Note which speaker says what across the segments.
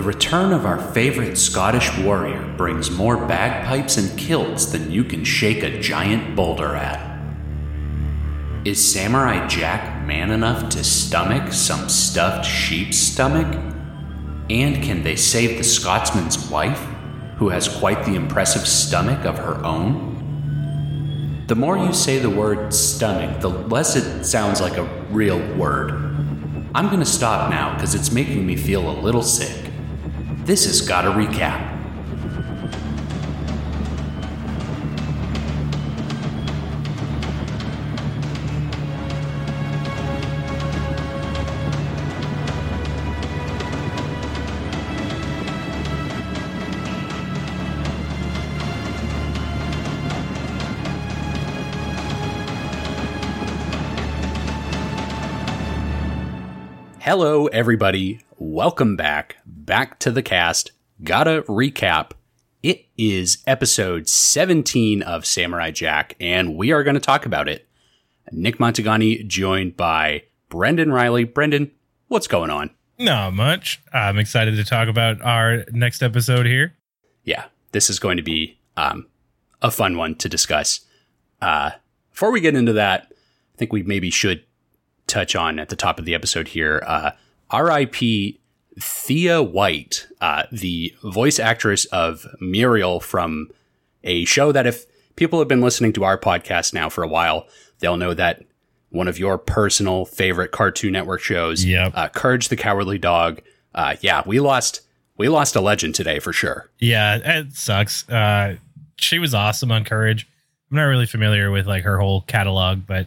Speaker 1: The return of our favorite Scottish warrior brings more bagpipes and kilts than you can shake a giant boulder at. Is Samurai Jack man enough to stomach some stuffed sheep's stomach? And can they save the Scotsman's wife, who has quite the impressive stomach of her own? The more you say the word stomach, the less it sounds like a real word. I'm gonna stop now because it's making me feel a little sick. This has gotta recap. Hello, everybody. Welcome back. Back to the cast. Gotta recap. It is episode 17 of Samurai Jack, and we are going to talk about it. Nick Montagani joined by Brendan Riley. Brendan, what's going on?
Speaker 2: Not much. I'm excited to talk about our next episode here.
Speaker 1: Yeah, this is going to be um, a fun one to discuss. Uh, before we get into that, I think we maybe should touch on at the top of the episode here. Uh, R.I.P. Thea White, uh, the voice actress of Muriel from a show that if people have been listening to our podcast now for a while, they'll know that one of your personal favorite Cartoon Network shows,
Speaker 2: Yep.
Speaker 1: uh, Courage the Cowardly Dog. Uh, yeah, we lost we lost a legend today for sure.
Speaker 2: Yeah, it sucks. Uh, she was awesome on Courage. I'm not really familiar with like her whole catalog, but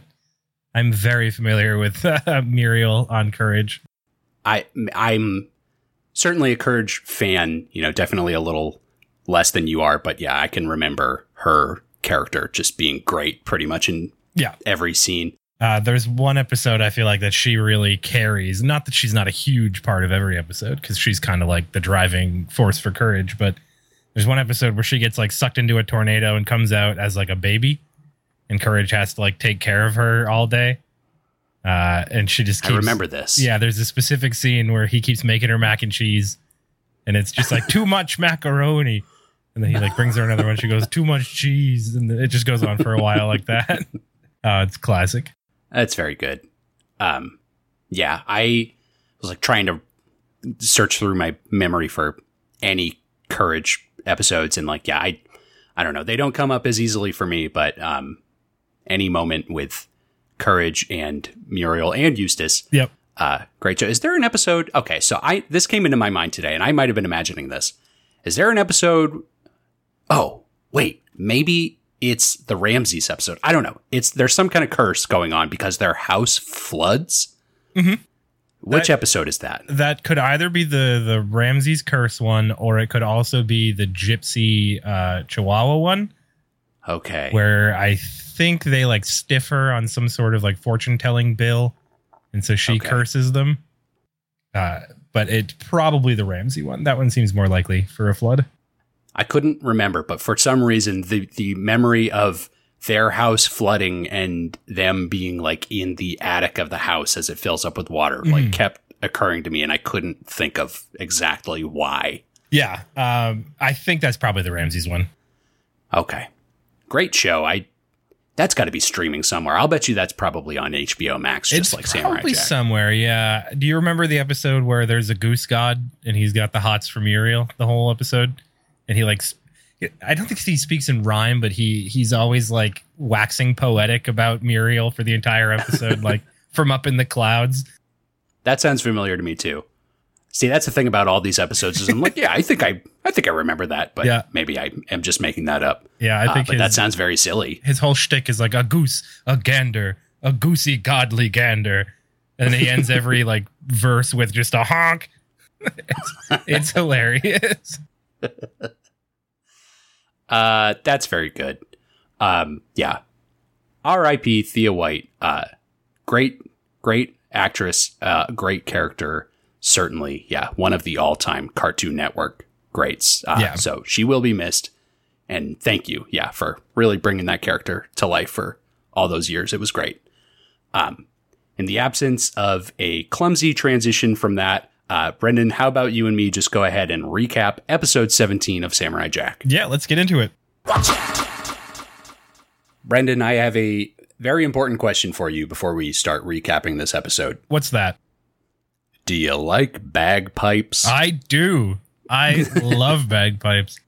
Speaker 2: I'm very familiar with uh, Muriel on Courage.
Speaker 1: I I'm certainly a Courage fan, you know, definitely a little less than you are, but yeah, I can remember her character just being great pretty much in
Speaker 2: Yeah.
Speaker 1: every scene.
Speaker 2: Uh, there's one episode I feel like that she really carries. Not that she's not a huge part of every episode, because she's kind of like the driving force for Courage. But there's one episode where she gets like sucked into a tornado and comes out as like a baby, and Courage has to like take care of her all day. Uh, and she just
Speaker 1: I
Speaker 2: keeps,
Speaker 1: remember this.
Speaker 2: Yeah, there's a specific scene where he keeps making her mac and cheese, and it's just like too much macaroni. And then he like brings her another one. She goes too much cheese, and it just goes on for a while like that. Uh, it's classic.
Speaker 1: That's very good. Um, yeah, I was like trying to search through my memory for any courage episodes, and like, yeah, I, I don't know, they don't come up as easily for me, but um, any moment with courage and Muriel and Eustace,
Speaker 2: Yep.
Speaker 1: uh, great show. Is there an episode? Okay, so I this came into my mind today, and I might have been imagining this. Is there an episode? Oh, wait, maybe it's the Ramses episode. I don't know. It's there's some kind of curse going on because their house floods.
Speaker 2: Mhm.
Speaker 1: Which
Speaker 2: That-
Speaker 1: episode is that?
Speaker 2: That could either be the the Ramses curse one, or it could also be the Gypsy uh, Chihuahua one,
Speaker 1: Okay,
Speaker 2: where I think they like stiff her on some sort of like fortune telling bill, and so she
Speaker 1: Okay.
Speaker 2: curses them. Uh, but it's probably the Ramsey one. That one seems more likely for a flood.
Speaker 1: I couldn't remember, but for some reason, the the memory of their house flooding and them being like in the attic of the house as it fills up with water like
Speaker 2: Mhm.
Speaker 1: kept occurring to me, and I couldn't think of exactly why.
Speaker 2: Yeah, um, I think that's probably the Ramses one.
Speaker 1: Okay. Great show. I that's got to be streaming somewhere. I'll bet you that's probably on HBO Max just
Speaker 2: it's
Speaker 1: like Samurai
Speaker 2: probably
Speaker 1: Jack.
Speaker 2: somewhere. Yeah. Do you remember the episode where there's a goose god and he's got the hots for Muriel the whole episode, and he like. sp- I don't think he speaks in rhyme, but he he's always like waxing poetic about Muriel for the entire episode, like from up in the clouds.
Speaker 1: that sounds familiar to me too. See, that's the thing about all these episodes is I'm like, yeah, I think I I think I remember that, but
Speaker 2: Yeah.
Speaker 1: maybe I am just making that up.
Speaker 2: Yeah, I
Speaker 1: Uh,
Speaker 2: think
Speaker 1: but that sounds very silly.
Speaker 2: his whole shtick is like a goose, a gander, a goosey godly gander, and then he ends every like verse with just a honk. it's, it's hilarious.
Speaker 1: Uh, that's very good. Um, yeah. R.I.P. Thea White. Uh, great, great actress. Uh, great character. Certainly, yeah, one of the all-time Cartoon Network greats. Uh,
Speaker 2: Yeah.
Speaker 1: So she will be missed. And thank you, yeah, for really bringing that character to life for all those years. It was great. Um, in the absence of a clumsy transition from that, Uh, Brendan, how about you and me just go ahead and recap episode 17 of Samurai Jack?
Speaker 2: Yeah, let's get into it.
Speaker 1: Brendan, I have a very important question for you before we start recapping this episode.
Speaker 2: What's that?
Speaker 1: Do you like bagpipes?
Speaker 2: I do. I love bagpipes.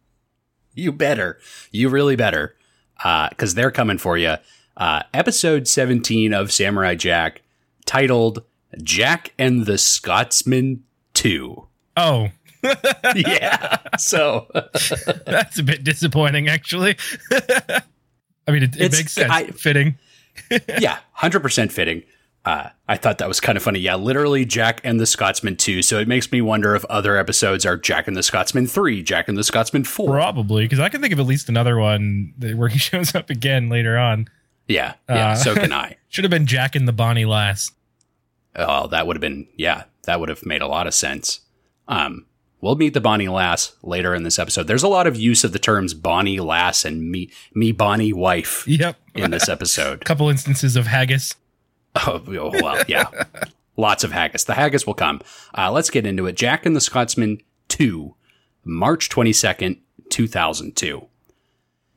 Speaker 1: You better. You really better. Because they're coming for you. Uh, episode 17 of Samurai Jack, titled Jack and the Scotsman 2.
Speaker 2: Oh,
Speaker 1: yeah. So
Speaker 2: that's a bit disappointing, actually. I mean, it, it makes sense.
Speaker 1: I-
Speaker 2: Fitting.
Speaker 1: yeah, 100% fitting. Uh, I thought that was kind of funny. Yeah, literally Jack and the Scotsman 2. So it makes me wonder if other episodes are Jack and the Scotsman 3, Jack and the Scotsman 4.
Speaker 2: Probably, because I can think of at least another one where he shows up again later on.
Speaker 1: Yeah, yeah,
Speaker 2: Uh.
Speaker 1: so can I.
Speaker 2: Should have been Jack and the Bonnie Lass.
Speaker 1: Oh, that would have been, yeah, that would have made a lot of sense. Um, we'll meet the Bonnie Lass later in this episode. There's a lot of use of the terms Bonnie Lass and me, me Bonnie wife
Speaker 2: Yep.
Speaker 1: in this episode.
Speaker 2: couple instances of haggis.
Speaker 1: Oh, oh, well, yeah. Lots of haggis. The haggis will come. Uh, let's get into it. Jack and the Scotsman 2, March 22nd, 2002.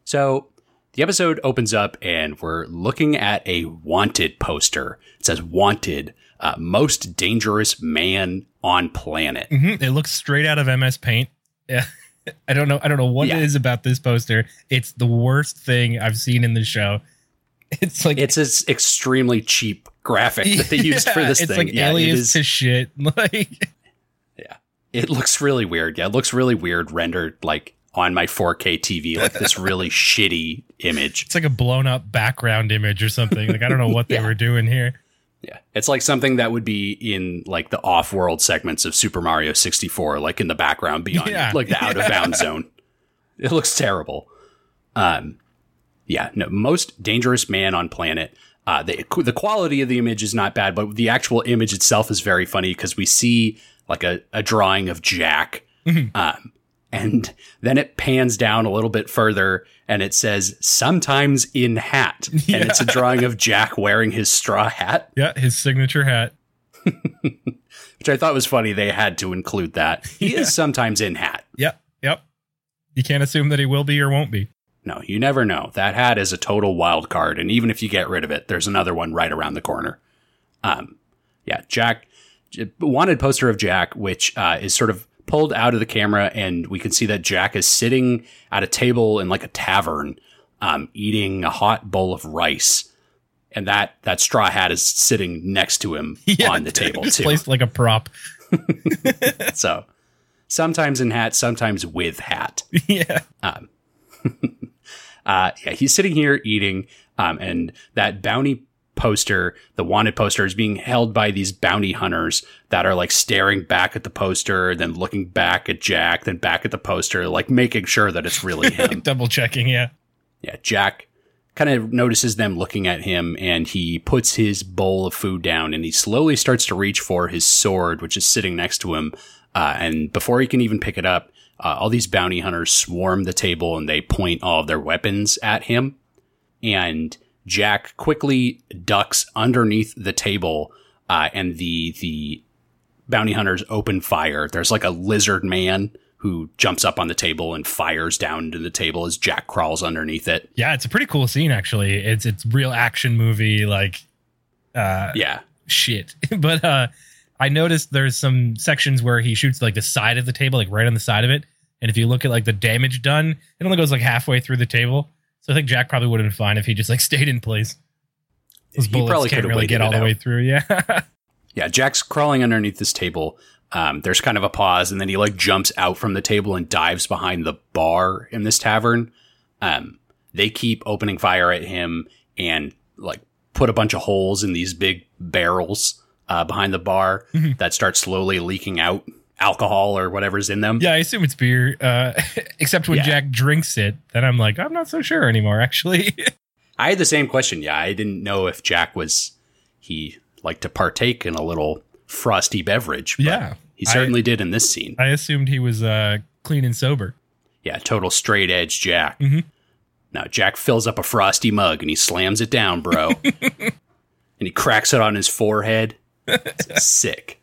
Speaker 1: So the episode opens up and we're looking at a wanted poster. It says wanted, uh, most dangerous man on planet.
Speaker 2: Mhm, It looks straight out of MS Paint. Yeah. I don't know. I don't know what
Speaker 1: Yeah.
Speaker 2: it is about this poster. It's the worst thing I've seen in the show. It's like
Speaker 1: It's an extremely cheap graphic that they used for
Speaker 2: Yeah,
Speaker 1: this
Speaker 2: it's
Speaker 1: thing.
Speaker 2: like
Speaker 1: yeah, it
Speaker 2: alias
Speaker 1: is.
Speaker 2: to shit. Like Yeah.
Speaker 1: It looks really weird. Yeah, it looks really weird rendered like on my 4K TV, like this really shitty image.
Speaker 2: it's like a blown up background image or something. Like I don't know what they were doing here.
Speaker 1: Yeah, it's like something that would be in like the off-world segments of Super Mario 64, like in the background beyond,
Speaker 2: Yeah.
Speaker 1: like the out-of-bounds zone. It looks terrible. Um, yeah, no, most dangerous man on planet. Uh, the the quality of the image is not bad, but the actual image itself is very funny because we see like a, a drawing of Jack, um, and then it pans down a little bit further and it says sometimes in hat, and it's a drawing of Jack wearing his straw hat
Speaker 2: Yeah, his signature hat.
Speaker 1: which I thought was funny. They had to include that. He
Speaker 2: Yeah.
Speaker 1: is sometimes in hat.
Speaker 2: Yep. Yep. You can't assume that he will be or won't be.
Speaker 1: No, you never know. That hat is a total wild card, and even if you get rid of it, there's another one right around the corner. Um, yeah, Jack wanted poster of Jack, which uh, is sort of pulled out of the camera, and we can see that Jack is sitting at a table in like a tavern, um, eating a hot bowl of rice, and that that straw hat is sitting next to him on the table too.
Speaker 2: placed like a prop.
Speaker 1: So sometimes in hat, sometimes with hat.
Speaker 2: yeah.
Speaker 1: Uh, yeah, he's sitting here eating, um, and that bounty poster, the wanted poster, is being held by these bounty hunters that are like staring back at the poster, then looking back at Jack, then back at the poster, like making sure that it's really him.
Speaker 2: Double checking. Yeah.
Speaker 1: yeah, Jack kind of notices them looking at him, and he puts his bowl of food down, and he slowly starts to reach for his sword, which is sitting next to him. Uh, and before he can even pick it up, uh, all these bounty hunters swarm the table and they point all of their weapons at him. And Jack quickly ducks underneath the table, uh, and the the bounty hunters open fire. There's like a lizard man who jumps up on the table and fires down into the table as Jack crawls underneath it.
Speaker 2: Yeah, it's a pretty cool scene actually. It's it's real action movie like uh
Speaker 1: Yeah,
Speaker 2: shit. but uh I noticed there's some sections where he shoots like the side of the table, like right on the side of it. And if you look at like the damage done, it only goes like halfway through the table. So I think Jack probably would have been fine if he just like stayed in place. Those
Speaker 1: He
Speaker 2: bullets
Speaker 1: probably
Speaker 2: can't really get all the way through. Yeah.
Speaker 1: Yeah, Jack's crawling underneath this table. Um, there's kind of a pause, and then he like jumps out from the table and dives behind the bar in this tavern. Um, they keep opening fire at him and like put a bunch of holes in these big barrels uh, behind the bar that start slowly leaking out alcohol or whatever's in them.
Speaker 2: yeah, I assume it's beer. Uh except when
Speaker 1: Yeah.
Speaker 2: Jack drinks it, then I'm like, I'm not so sure anymore, actually.
Speaker 1: I had the same question. Yeah, I didn't know if Jack was he liked to partake in a little frosty beverage. but
Speaker 2: Yeah,
Speaker 1: he
Speaker 2: I-
Speaker 1: certainly did in this scene.
Speaker 2: I assumed he was uh clean and sober.
Speaker 1: Yeah, total straight edge Jack.
Speaker 2: Mhm.
Speaker 1: Now Jack fills up a frosty mug and he slams it down, bro. and he cracks it on his forehead. Sick.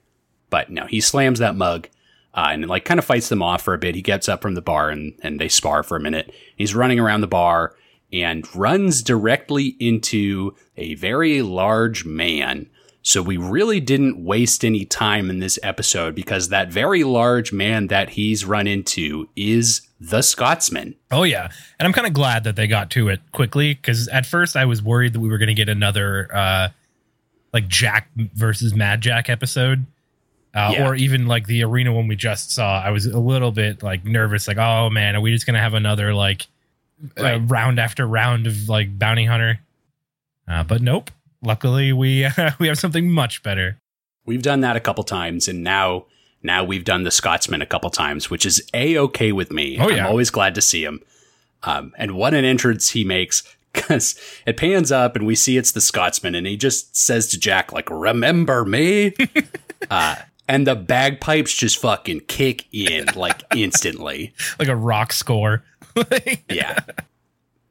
Speaker 1: But no, he slams that mug uh, and like kind of fights them off for a bit. He gets up from the bar and, and they spar for a minute. He's running around the bar and runs directly into a very large man. So we really didn't waste any time in this episode because that very large man that he's run into is the Scotsman.
Speaker 2: Oh yeah, and I'm kind of glad that they got to it quickly because at first I was worried that we were going to get another uh, like Jack versus Mad Jack episode, uh,
Speaker 1: Yeah.
Speaker 2: or even like the arena one we just saw. I was a little bit like nervous, like oh man, are we just to have another like uh, round after round of like bounty hunter? Uh, but nope. Luckily, we we have something much better.
Speaker 1: We've done that a couple times, and now now we've done the Scotsman a couple times, which is a okay with me.
Speaker 2: Oh, yeah.
Speaker 1: I'm always glad to see him. Um, and what an entrance he makes because it pans up and we see it's the Scotsman, and he just says to Jack like, "Remember me." uh, and the bagpipes just fucking kick in like instantly.
Speaker 2: Like a rock score.
Speaker 1: Yeah.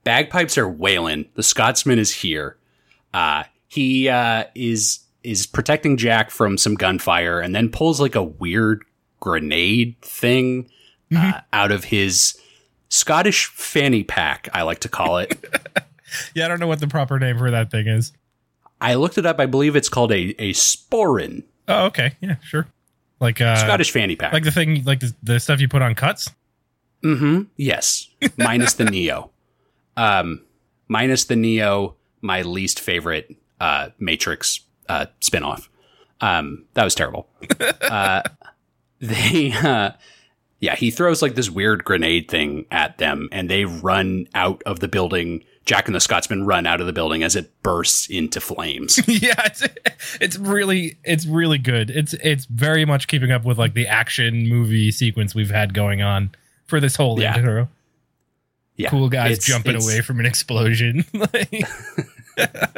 Speaker 1: Bagpipes are wailing. The Scotsman is here. Uh, he uh, is is protecting Jack from some gunfire, and then pulls like a weird grenade thing uh, out of his Scottish fanny pack. I like to call it.
Speaker 2: Yeah, I don't know what the proper name for that thing is.
Speaker 1: I looked it up. I believe it's called a a sporran.
Speaker 2: Oh, okay. Yeah, sure. Like uh
Speaker 1: Scottish fanny pack.
Speaker 2: like the thing like the, the stuff you put on cuts?
Speaker 1: Mm-hmm. Yes. Minus the Neo. Um, minus the Neo, my least favorite uh, Matrix uh, spinoff. Um, that was terrible. uh, they, uh, yeah, he throws like this weird grenade thing at them, and they run out of the building. Jack and the Scotsman run out of the building as it bursts into flames.
Speaker 2: yeah, it's, it's really it's really good. It's it's very much keeping up with like the action movie sequence we've had going on for this whole
Speaker 1: Yeah.
Speaker 2: intro.
Speaker 1: Yeah,
Speaker 2: Cool guys
Speaker 1: it's-
Speaker 2: jumping
Speaker 1: it's-
Speaker 2: away from an explosion.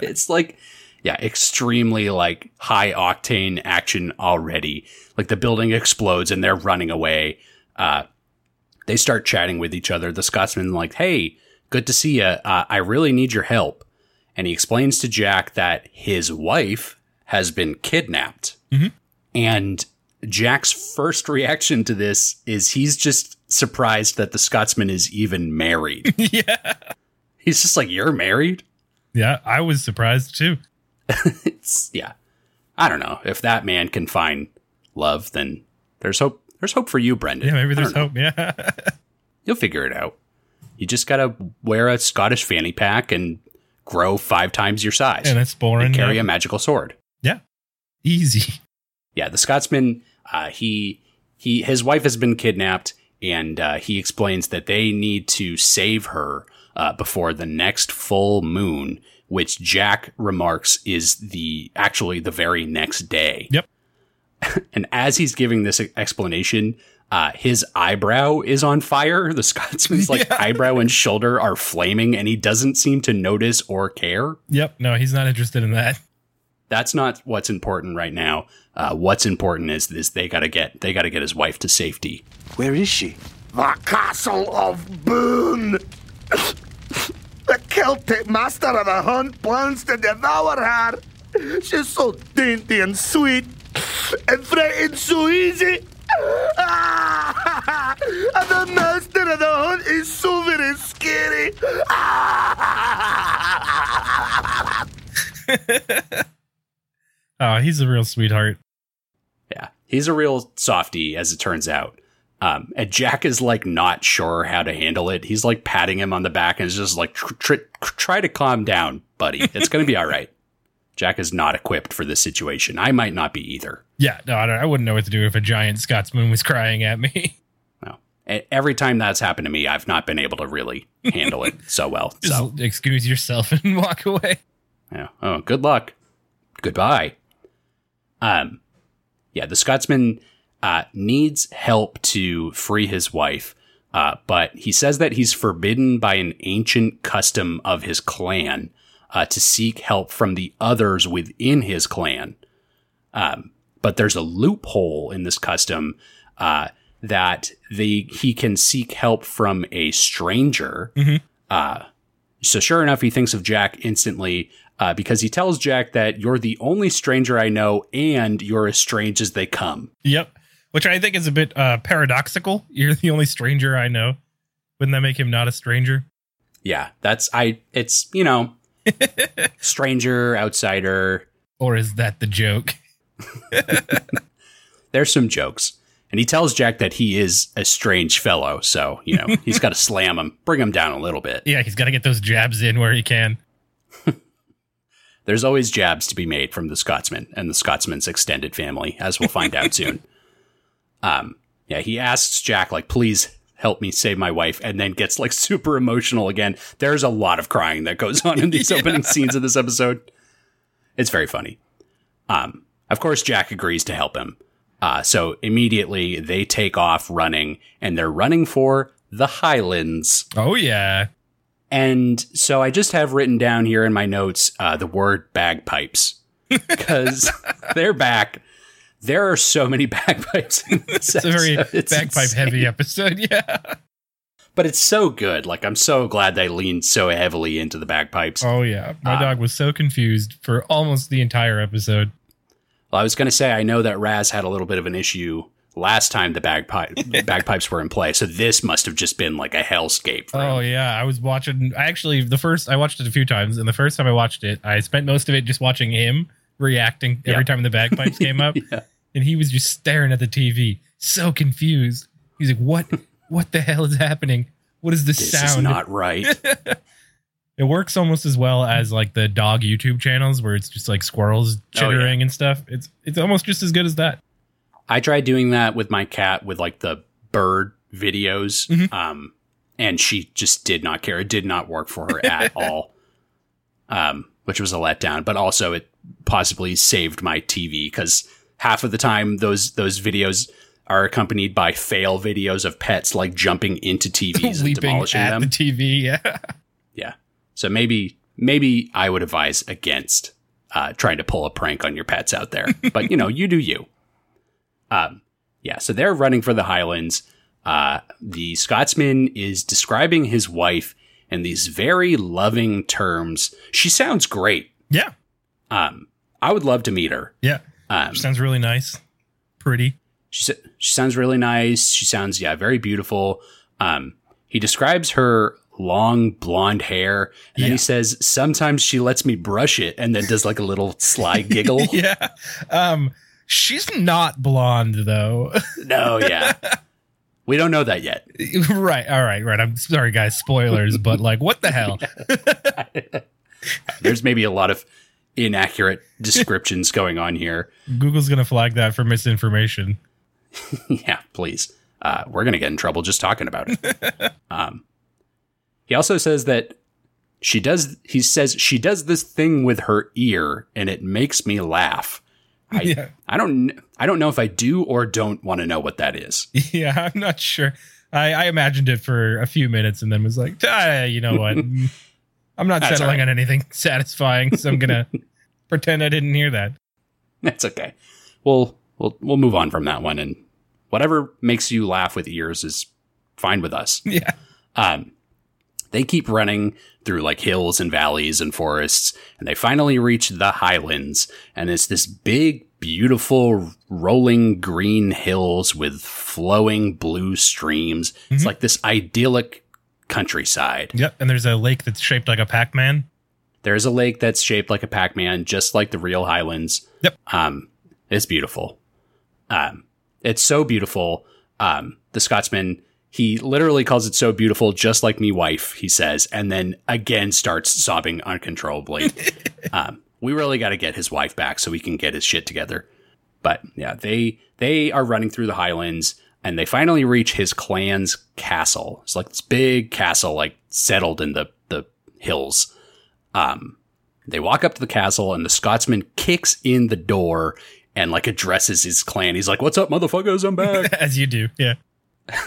Speaker 1: It's like yeah extremely like high octane action already like the building explodes and they're running away uh they start chatting with each other the scotsman like hey good to see you uh, i really need your help and he explains to jack that his wife has been kidnapped
Speaker 2: Mhm.
Speaker 1: and jack's first reaction to this is he's just surprised that the scotsman is even married
Speaker 2: yeah.
Speaker 1: he's just like you're married
Speaker 2: Yeah, I was surprised too.
Speaker 1: it's yeah. I don't know if that man can find love, then there's hope. There's hope for you, Brendan.
Speaker 2: Yeah, maybe there's
Speaker 1: know.
Speaker 2: hope. Yeah.
Speaker 1: You'll figure it out. You just gotta wear a Scottish fanny pack and grow five times your size
Speaker 2: and it's boring.
Speaker 1: and carry
Speaker 2: yeah.
Speaker 1: a magical sword.
Speaker 2: Yeah, easy.
Speaker 1: Yeah, the Scotsman. Uh, he he his wife has been kidnapped, and uh, he explains that they need to save her uh, before the next full moon, which Jack remarks is the actually the very next day.
Speaker 2: Yep.
Speaker 1: and as he's giving this explanation, uh, his eyebrow is on fire. The Scotsman's like
Speaker 2: Yeah.
Speaker 1: eyebrow and shoulder are flaming, and he doesn't seem to notice or care.
Speaker 2: Yep. No, he's not interested in that.
Speaker 1: That's not what's important right now. Uh, what's important is is they gotta get they gotta get his wife to safety.
Speaker 3: Where is she?
Speaker 4: The Castle of Boone! the Celtic master of the hunt plans to devour her! She's so dainty and sweet, and frightened so easy! Ah, and the master of the hunt is so very scary!
Speaker 2: Oh, he's a real sweetheart.
Speaker 1: Yeah, he's a real softy, as it turns out. Um, and Jack is like not sure how to handle it. He's like patting him on the back and is just like, tr- tr- try to calm down, buddy. It's gonna be all right. Jack is not equipped for this situation. I might not be either.
Speaker 2: Yeah, no, I, don't, I wouldn't know what to do if a giant Scotsman was crying at me.
Speaker 1: No. Every time that's happened to me, I've not been able to really handle it so well.
Speaker 2: Just
Speaker 1: So,
Speaker 2: excuse yourself and walk away.
Speaker 1: yeah. Oh, good luck. Goodbye. Um, yeah, the Scotsman uh, needs help to free his wife, uh, but he says that he's forbidden by an ancient custom of his clan uh, to seek help from the others within his clan. Um, but there's a loophole in this custom uh, that the he can seek help from a stranger.
Speaker 2: Mhm.
Speaker 1: Uh, so sure enough, he thinks of Jack instantly. uh, because he tells Jack that you're the only stranger I know and you're as strange as they come.
Speaker 2: Yep. Which I think is a bit uh, paradoxical. You're the only stranger I know. Wouldn't that make him not a stranger?
Speaker 1: Yeah, that's I. It's you know, stranger, outsider.
Speaker 2: Or is that the joke?
Speaker 1: There's some jokes. And he tells Jack that he is a strange fellow, so you know he's got to slam him, bring him down a little bit.
Speaker 2: Yeah, he's got to get those jabs in where he can.
Speaker 1: There's always jabs to be made from the Scotsman and the Scotsman's extended family, as we'll find out soon. Um, yeah, he asks Jack like, "Please help me save my wife," and then gets like super emotional again. There's a lot of crying that goes on in these
Speaker 2: Yeah.
Speaker 1: opening scenes of this episode. It's very funny. Um, of course, Jack agrees to help him. Uh, so immediately they take off running, and they're running for the Highlands.
Speaker 2: Oh yeah.
Speaker 1: And so I just have written down here in my notes uh, the word bagpipes because they're back. There are so many bagpipes. In this
Speaker 2: It's a very
Speaker 1: episode. It's
Speaker 2: bagpipe
Speaker 1: insane.
Speaker 2: heavy episode. Yeah.
Speaker 1: but it's so good. Like I'm so glad they leaned so heavily into the bagpipes.
Speaker 2: Oh yeah. My
Speaker 1: Uh,
Speaker 2: dog was so confused for almost the entire episode.
Speaker 1: Well, I was going to say I know that Raz had a little bit of an issue last time the bagpipe bagpipes were in play, so this must have just been like a hellscape. For
Speaker 2: Oh
Speaker 1: him.
Speaker 2: yeah, I was watching. I actually the first I watched it a few times, and the first time I watched it, I spent most of it just watching him reacting every
Speaker 1: Yeah.
Speaker 2: time the bagpipes came up,
Speaker 1: Yeah.
Speaker 2: And he was just staring at the TV, so confused. He's like, "What? what the hell is happening? What is this,
Speaker 1: This
Speaker 2: sound?"
Speaker 1: is not right.
Speaker 2: it works almost as well as like the dog YouTube channels where it's just like squirrels
Speaker 1: Oh, yeah.
Speaker 2: chittering and stuff. It's it's almost just as good as that.
Speaker 1: I tried doing that with my cat with like the bird videos,
Speaker 2: Mhm.
Speaker 1: um, and she just did not care. It did not work for her at all, um, which was a letdown. But also, it possibly saved my TV because half of the time those those videos are accompanied by fail videos of pets like jumping into TVs and
Speaker 2: Leaping
Speaker 1: demolishing
Speaker 2: at
Speaker 1: them.
Speaker 2: the TV. Yeah.
Speaker 1: Yeah. So maybe maybe I would advise against uh, trying to pull a prank on your pets out there. But you know, you do you. Um, yeah. So they're running for the Highlands. Uh, the Scotsman is describing his wife in these very loving terms. She sounds great.
Speaker 2: Yeah.
Speaker 1: Um, I would love to meet her.
Speaker 2: Yeah.
Speaker 1: Um,
Speaker 2: Sounds really nice. Pretty.
Speaker 1: she, she sounds really nice. She sounds, yeah, very beautiful. Um, he describes her long blonde hair and then he says, sometimes she lets me brush it and then does like a little sly giggle.
Speaker 2: yeah. Um, she's not blonde though.
Speaker 1: No, yeah. We don't know that yet.
Speaker 2: right. All right. Right. I'm sorry, guys. Spoilers, but like, what the hell?
Speaker 1: There's maybe a lot of inaccurate descriptions going on here.
Speaker 2: Google's gonna flag that for misinformation.
Speaker 1: yeah, please. Uh, we're going to get in trouble just talking about it. um, he also says that she does, he says she does this thing with her ear and it makes me laugh. I,
Speaker 2: Yeah.
Speaker 1: I don't, I don't know if I do or don't want to know what that is.
Speaker 2: Yeah. I'm not sure. I, I imagined it for a few minutes and then was like, ah, you know what? I'm not
Speaker 1: That's
Speaker 2: settling
Speaker 1: right.
Speaker 2: on anything satisfying, so I'm gonna pretend I didn't hear that.
Speaker 1: That's okay. We'll, we'll, we'll move on from that one and whatever makes you laugh with ears is fine with us.
Speaker 2: Yeah.
Speaker 1: Um, they keep running through like hills and valleys and forests, and they finally reach the highlands. And it's this big, beautiful, rolling green hills with flowing blue streams. It's
Speaker 2: Mhm.
Speaker 1: like this idyllic countryside.
Speaker 2: Yep. And there's a lake that's shaped like a Pac-Man.
Speaker 1: There's a lake that's shaped like a Pac-Man, just like the real highlands.
Speaker 2: Yep.
Speaker 1: Um, it's beautiful. Um, it's so beautiful. Um, the Scotsman, he literally calls it so beautiful, just like me wife, he says, and then again starts sobbing uncontrollably. um, we really got to get his wife back so he can get his shit together. But yeah, they they are running through the highlands and they finally reach his clan's castle. It's like this big castle, like settled in the the hills. Um, they walk up to the castle and the Scotsman kicks in the door and like addresses his clan. He's like, "What's up, motherfuckers? I'm back."
Speaker 2: As you do. Yeah.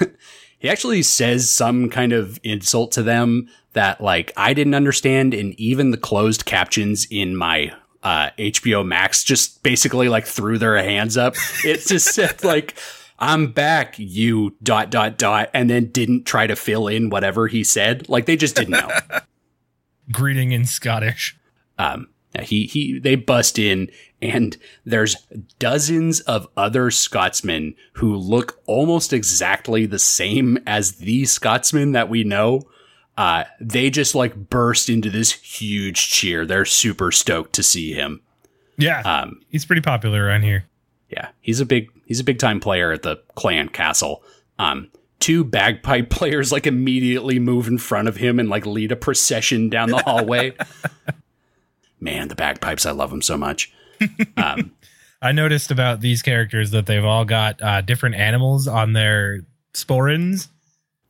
Speaker 1: he actually says some kind of insult to them that like I didn't understand, and even the closed captions in my uh, HBO Max just basically like threw their hands up. It just said like. I'm back, you dot dot dot, and then didn't try to fill in whatever he said. Like they just didn't know.
Speaker 2: Greeting in Scottish.
Speaker 1: Um, he he they bust in and there's dozens of other Scotsmen who look almost exactly the same as the Scotsmen that we know. Uh, they just like burst into this huge cheer. They're super stoked to see him.
Speaker 2: Yeah,
Speaker 1: Um,
Speaker 2: he's pretty popular around here.
Speaker 1: Yeah, he's a big he's a big time player at the clan castle. Um, two bagpipe players like immediately move in front of him and like lead a procession down the hallway. Man, the bagpipes! I love them so much. Um,
Speaker 2: I noticed about these characters that they've all got uh, different animals on their sporrans.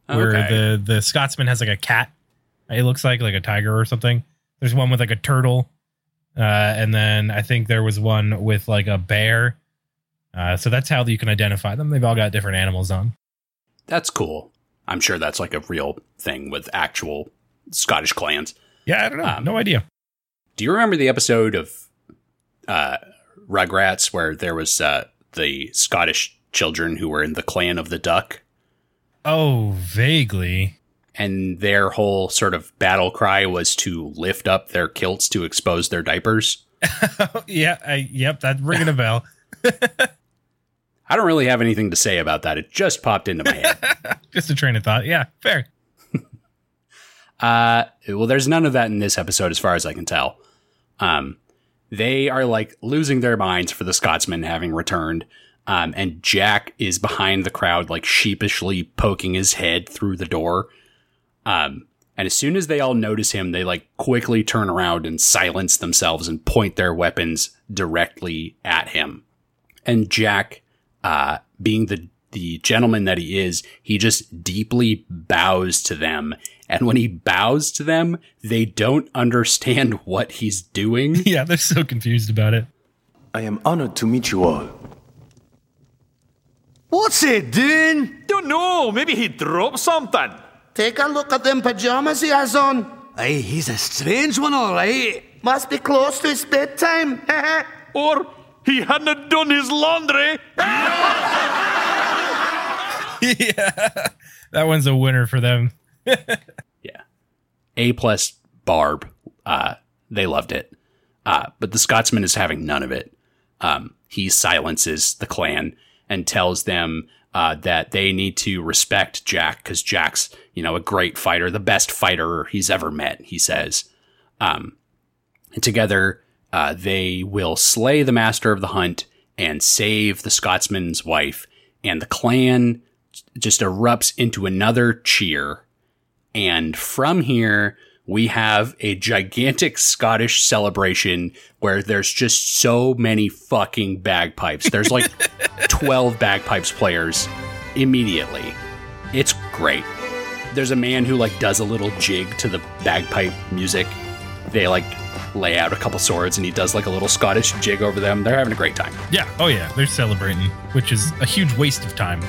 Speaker 2: Where
Speaker 1: Okay.
Speaker 2: the the Scotsman has like a cat. It looks like like a tiger or something. There's one with like a turtle, uh, and then I think there was one with like a bear. Uh, so that's how you can identify them. They've all got different animals on.
Speaker 1: that's cool. I'm sure that's like a real thing with actual Scottish clans.
Speaker 2: Yeah, I don't know.
Speaker 1: Um,
Speaker 2: no idea.
Speaker 1: Do you remember the episode of uh, Rugrats where there was uh, the Scottish children who were in the clan of the duck?
Speaker 2: Oh, vaguely.
Speaker 1: and their whole sort of battle cry was to lift up their kilts to expose their diapers.
Speaker 2: yeah, I, yep, that's ringing a bell.
Speaker 1: I don't really have anything to say about that. It just popped into my head.
Speaker 2: Just a train of thought. Yeah, fair.
Speaker 1: Uh, well, there's none of that in this episode, as far as I can tell. Um, they are like losing their minds for the Scotsman having returned. Um, and Jack is behind the crowd, like sheepishly poking his head through the door. Um, and as soon as they all notice him, they like quickly turn around and silence themselves and point their weapons directly at him. And Jack, uh, being the the gentleman that he is, he just deeply bows to them. And when he bows to them, they don't understand what he's doing.
Speaker 2: Yeah, they're so confused about it.
Speaker 3: I am honored to meet you all.
Speaker 4: What's he doing?
Speaker 5: Don't know. Maybe he dropped something.
Speaker 4: Take a look at them pajamas he has on.
Speaker 6: Aye, he's a strange one, all right.
Speaker 4: Must be close to his bedtime.
Speaker 5: Or he hadn't done his laundry. Yeah.
Speaker 2: That one's a winner for them.
Speaker 1: Yeah. A plus Barb. Uh, they loved it. Uh, but the Scotsman is having none of it. Um, he silences the clan and tells them uh, that they need to respect Jack because Jack's, you know, a great fighter, the best fighter he's ever met, he says. Um, and together, uh, they will slay the master of the hunt and save the Scotsman's wife. And the clan just erupts into another cheer. And from here, we have a gigantic Scottish celebration where there's just so many fucking bagpipes. There's like 12 bagpipes players immediately. It's great. There's a man who like does a little jig to the bagpipe music. They like lay out a couple swords and he does like a little Scottish jig over them. They're having a great time.
Speaker 2: Yeah. Oh, yeah. They're celebrating, which is a huge waste of time.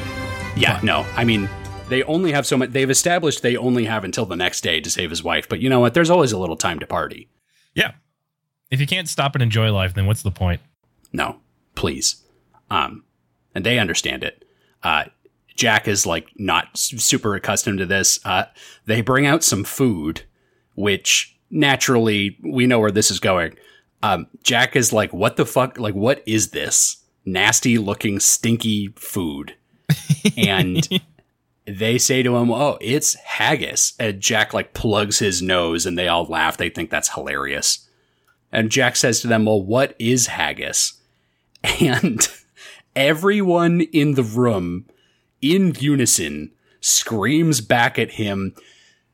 Speaker 1: Yeah, no. I mean, they only have so much. They've established they only have until the next day to save his wife. But you know what? There's always a little time to party.
Speaker 2: Yeah. If you can't stop and enjoy life, then what's the point?
Speaker 1: No, please. Um, and they understand it. Uh, Jack is like not super accustomed to this. Uh, they bring out some food, which naturally we know where this is going. Um, Jack is like, what the fuck? Like, what is this nasty looking, stinky food? And they say to him, Oh, it's haggis. And Jack like plugs his nose and they all laugh. They think that's hilarious. And Jack says to them, Well, what is haggis? And everyone in the room, in unison, screams back at him,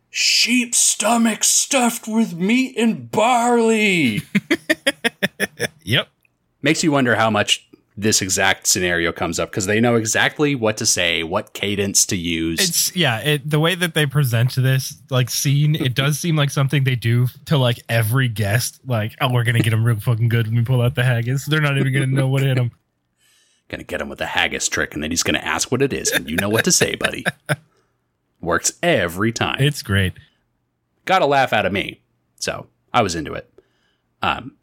Speaker 1: Sheep stomach stuffed with meat and barley.
Speaker 2: Yep.
Speaker 1: Makes you wonder how much this exact scenario comes up because they know exactly what to say, what cadence to use.
Speaker 2: It's yeah, it the way that they present this like scene, it does seem like something they do to like every guest. Like, oh, we're gonna get them real fucking good when we pull out the haggis. They're not even gonna know what hit them.
Speaker 1: Gonna get him with a haggis trick, and then he's gonna ask what it is, and you know what to say, buddy. Works every time.
Speaker 2: It's great.
Speaker 1: got a laugh out of me. So I was into it. Um,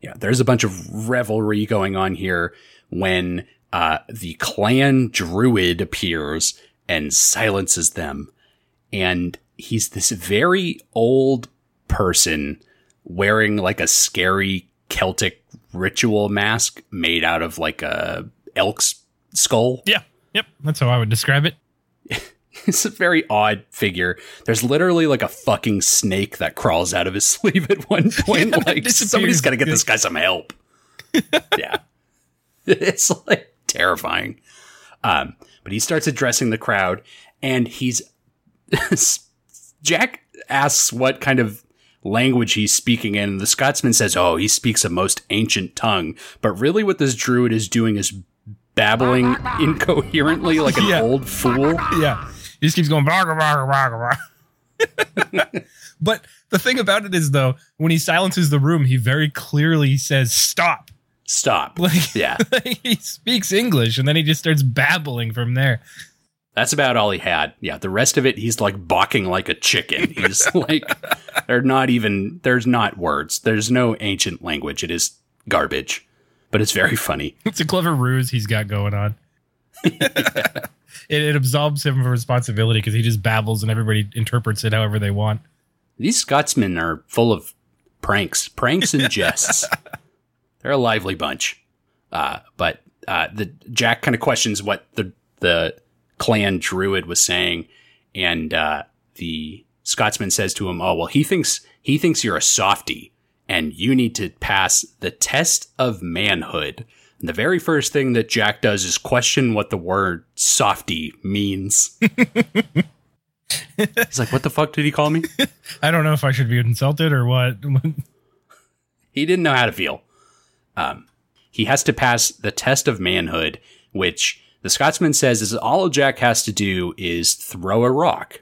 Speaker 1: yeah, there's a bunch of revelry going on here when uh, the clan druid appears and silences them. And he's this very old person, wearing like a scary Celtic ritual mask made out of like a elk's skull.
Speaker 2: Yeah. Yep. That's how I would describe it.
Speaker 1: It's a very odd figure. There's literally like a fucking snake that crawls out of his sleeve at one point.
Speaker 2: Yeah,
Speaker 1: like
Speaker 2: disappears.
Speaker 1: somebody's got to get this guy some help. yeah, it's like terrifying. Um, but he starts addressing the crowd, and he's Jack asks what kind of language he's speaking in. And the Scotsman says, "Oh, he speaks a most ancient tongue." But really, what this druid is doing is babbling incoherently like an
Speaker 2: Yeah.
Speaker 1: old fool.
Speaker 2: Yeah. He just keeps going. "Bark, bark, bark, bark." but the thing about it is, though, when he silences the room, he very clearly says, "Stop."
Speaker 1: Stop.
Speaker 2: Like,
Speaker 1: Yeah.
Speaker 2: he speaks English, and then he just starts babbling from there.
Speaker 1: That's about all he had. Yeah, the rest of it, he's like balking like a chicken. He's like, they're not even, there's not words. There's no ancient language. It is garbage, but it's very funny.
Speaker 2: It's a clever ruse he's got going on. It, it absolves him of responsibility because he just babbles and everybody interprets it however they want.
Speaker 1: These Scotsmen are full of pranks, pranks and jests. They're a lively bunch. Uh, but uh, the Jack kind of questions what the the clan druid was saying, and uh, the Scotsman says to him, "Oh well, he thinks he thinks you're a softy, and you need to pass the test of manhood." And the very first thing that Jack does is question what the word softy means. He's like, "What the fuck did he call me?"
Speaker 2: I don't know if I should be insulted or what.
Speaker 1: he didn't know how to feel. Um, he has to pass the test of manhood, which the Scotsman says is all Jack has to do is throw a rock.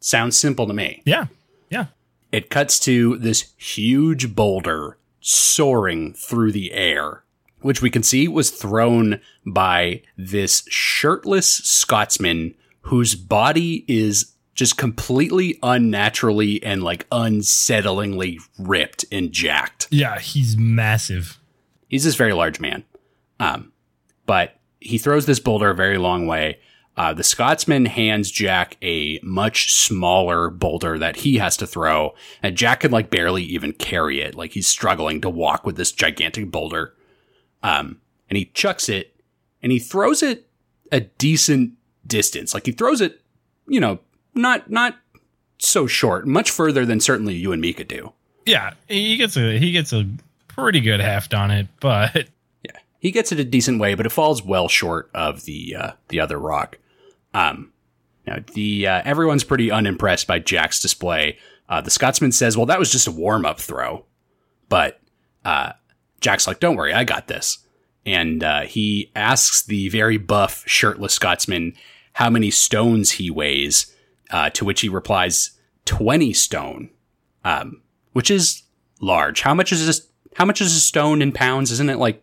Speaker 1: Sounds simple to me.
Speaker 2: yeah. Yeah.
Speaker 1: It cuts to this huge boulder soaring through the air, which we can see was thrown by this shirtless Scotsman whose body is just completely unnaturally and like unsettlingly ripped and jacked.
Speaker 2: Yeah. He's massive.
Speaker 1: He's this very large man. Um, but he throws this boulder a very long way. Uh, the Scotsman hands Jack a much smaller boulder that he has to throw, and Jack can like barely even carry it. Like he's struggling to walk with this gigantic boulder. Um, and he chucks it, and he throws it a decent distance. Like he throws it, you know, not not so short, much further than certainly you and me could do.
Speaker 2: Yeah. He gets a he gets a pretty good heft on it, but
Speaker 1: Yeah, he gets it a decent way, but it falls well short of the uh, the other rock. Um, now the uh, everyone's pretty unimpressed by Jack's display. Uh, the Scotsman says, "Well, that was just a warm up throw," but uh, Jack's like, "Don't worry, I got this." And uh, he asks the very buff, shirtless Scotsman how many stones he weighs, uh, to which he replies, 20 stone, um, which is large. How much is this? How much is a stone in pounds? Isn't it like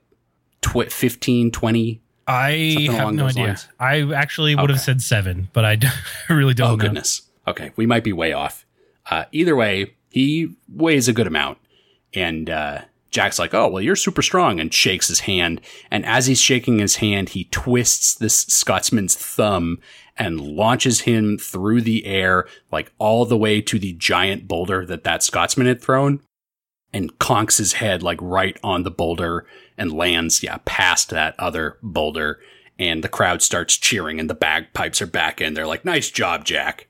Speaker 1: tw- 15, 20?
Speaker 2: I have no idea.
Speaker 1: lines.
Speaker 2: I actually would have said seven, but I, d- I really don't
Speaker 1: Oh,
Speaker 2: know.
Speaker 1: goodness. Okay, we might be way off. Uh, either way, he weighs a good amount. And uh, Jack's like, oh, well, you're super strong, and shakes his hand. And as he's shaking his hand, he twists this Scotsman's thumb and launches him through the air, like all the way to the giant boulder that that Scotsman had thrown, and conks his head like right on the boulder and lands, yeah, past that other boulder. And the crowd starts cheering, and the bagpipes are back in. They're like, nice job, Jack.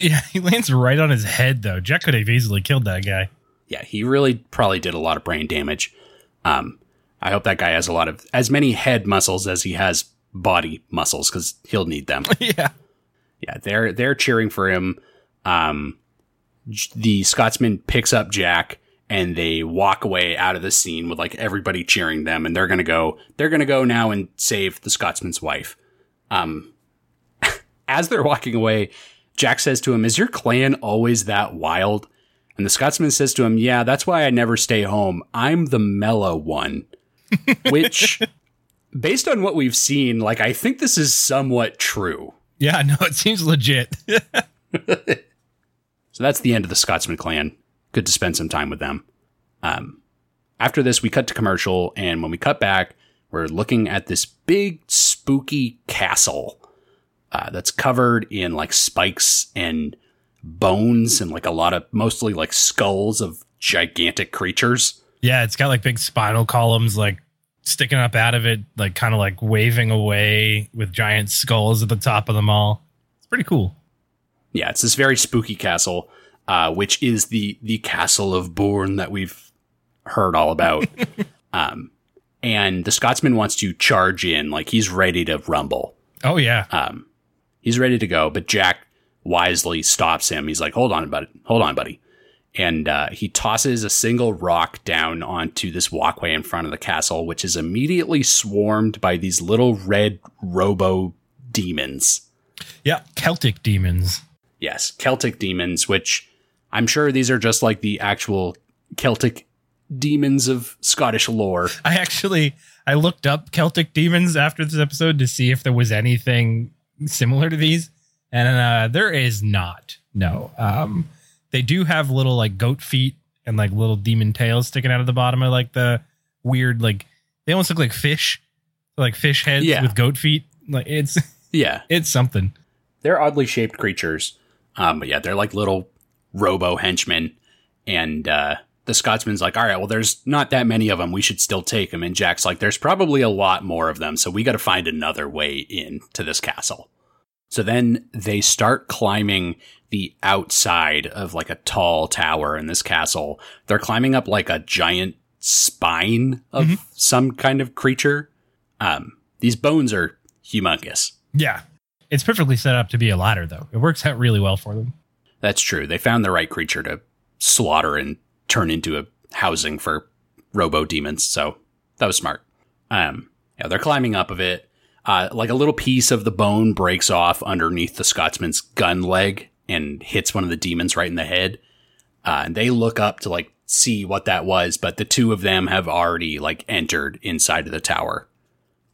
Speaker 2: Yeah, he lands right on his head though. Jack could have easily killed that guy.
Speaker 1: Yeah, he really probably did a lot of brain damage. Um, I hope that guy has a lot of as many head muscles as he has body muscles because he'll need them.
Speaker 2: yeah.
Speaker 1: yeah, they're they're cheering for him. Um, the Scotsman picks up Jack and they walk away out of the scene with like everybody cheering them, and they're gonna go. They're gonna go now and save the Scotsman's wife. Um, as they're walking away, Jack says to him, "Is your clan always that wild?" And the Scotsman says to him, "Yeah, that's why I never stay home. I'm the mellow one." Which, based on what we've seen, like I think this is somewhat true.
Speaker 2: Yeah, no, it seems legit.
Speaker 1: So that's the end of the Scotsman clan. Good to spend some time with them. Um, after this, we cut to commercial, and when we cut back, we're looking at this big spooky castle uh, that's covered in like spikes and bones and like a lot of mostly like skulls of gigantic creatures.
Speaker 2: Yeah, it's got like big spinal columns like sticking up out of it, like kind of like waving away with giant skulls at the top of them all. It's pretty cool.
Speaker 1: Yeah, it's this very spooky castle, uh, which is the the castle of Bourne that we've heard all about. um, and the Scotsman wants to charge in, like he's ready to rumble.
Speaker 2: Oh yeah.
Speaker 1: Um, he's ready to go, but Jack wisely stops him. He's like, "Hold on, buddy. Hold on, buddy." And uh, he tosses a single rock down onto this walkway in front of the castle, which is immediately swarmed by these little red robo demons.
Speaker 2: Yeah, Celtic demons.
Speaker 1: Yes, Celtic demons, which I'm sure these are just like the actual Celtic demons of Scottish lore.
Speaker 2: I actually I looked up Celtic demons after this episode to see if there was anything similar to these, and uh, there is not. No, um, they do have little like goat feet and like little demon tails sticking out of the bottom of like the weird like they almost look like fish, like fish heads
Speaker 1: Yeah.
Speaker 2: with goat feet. Like it's
Speaker 1: Yeah,
Speaker 2: it's something.
Speaker 1: they're oddly shaped creatures. Um, but yeah, they're like little robo henchmen. And uh, the Scotsman's like, all right, well, there's not that many of them. We should still take them. And Jack's like, there's probably a lot more of them. So we got to find another way in to this castle. So then they start climbing the outside of like a tall tower in this castle. They're climbing up like a giant spine of some kind of creature. Um, these bones are humongous.
Speaker 2: Yeah, it's perfectly set up to be a ladder though. It works out really well for them.
Speaker 1: That's true. They found the right creature to slaughter and turn into a housing for robo demons. So that was smart. Um, yeah, they're climbing up of it. Uh, like a little piece of the bone breaks off underneath the Scotsman's gun leg and hits one of the demons right in the head. Uh, and they look up to like see what that was, but the two of them have already like entered inside of the tower.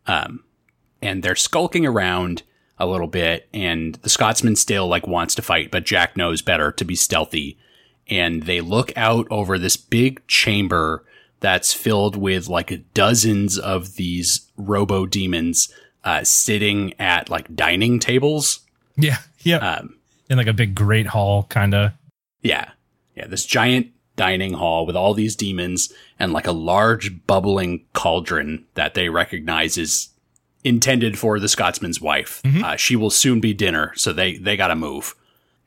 Speaker 1: Um, and they're skulking around a little bit and the Scotsman still like wants to fight, but Jack knows better to be stealthy. And they look out over this big chamber that's filled with like dozens of these robo demons uh, sitting at like dining tables.
Speaker 2: Yeah, yeah,
Speaker 1: Um,
Speaker 2: in like a big great hall kind of.
Speaker 1: yeah. Yeah. This giant dining hall with all these demons and like a large bubbling cauldron that they recognize is intended for the Scotsman's wife. Uh, she will soon be dinner, so they, they gotta move.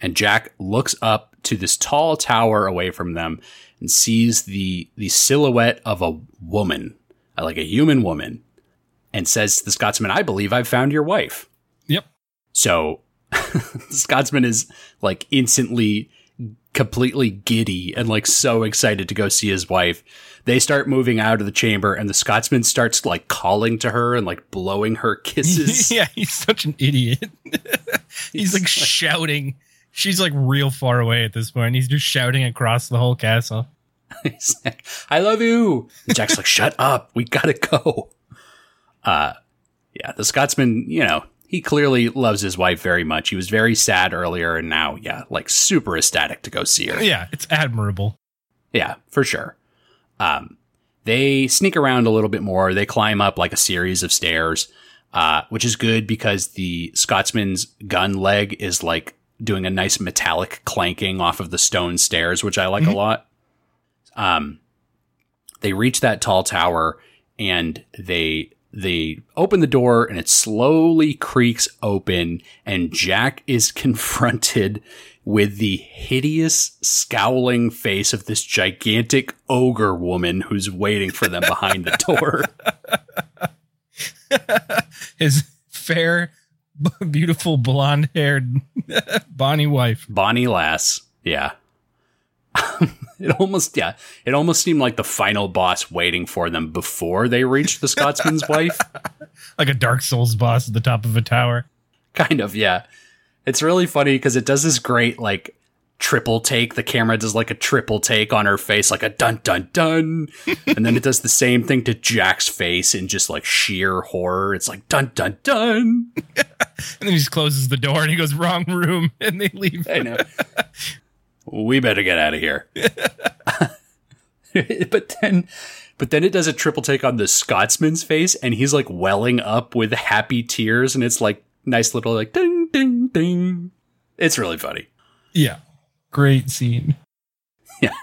Speaker 1: And Jack looks up to this tall tower away from them and sees the, the silhouette of a woman, like a human woman, and says to the Scotsman, I believe I've found your wife.
Speaker 2: Yep.
Speaker 1: So the Scotsman is like instantly completely giddy and like so excited to go see his wife. They start moving out of the chamber and the Scotsman starts like calling to her and like blowing her kisses.
Speaker 2: yeah, he's such an idiot. he's like shouting. She's like real far away at this point. He's just shouting across the whole castle.
Speaker 1: He's like, I love you. And Jack's like, shut up. We gotta go. Uh, yeah, the Scotsman, you know, he clearly loves his wife very much. He was very sad earlier and now, yeah, like super ecstatic to go see her.
Speaker 2: Yeah, it's admirable.
Speaker 1: Yeah, for sure. Um, they sneak around a little bit more. They climb up like a series of stairs, uh, which is good because the Scotsman's gun leg is like doing a nice metallic clanking off of the stone stairs, which I like a lot. Um, they reach that tall tower and they they open the door and it slowly creaks open and Jack is confronted with the hideous scowling face of this gigantic ogre woman who's waiting for them behind the door.
Speaker 2: His fair, beautiful, blonde haired Bonnie wife.
Speaker 1: Bonnie Lass. Yeah. it almost yeah, it almost seemed like the final boss waiting for them before they reached the Scotsman's wife.
Speaker 2: Like a Dark Souls boss at the top of a tower.
Speaker 1: Kind of, yeah. It's really funny because it does this great like triple take. The camera does like a triple take on her face, like a dun dun dun, and then it does the same thing to Jack's face in just like sheer horror. It's like dun dun dun.
Speaker 2: And then he just closes the door and he goes, wrong room. And they leave.
Speaker 1: I know. We better get out of here. but then but then it does a triple take on the Scotsman's face and he's like welling up with happy tears and it's like nice little like ding ding ding. It's really funny.
Speaker 2: Yeah. Great scene.
Speaker 1: Yeah.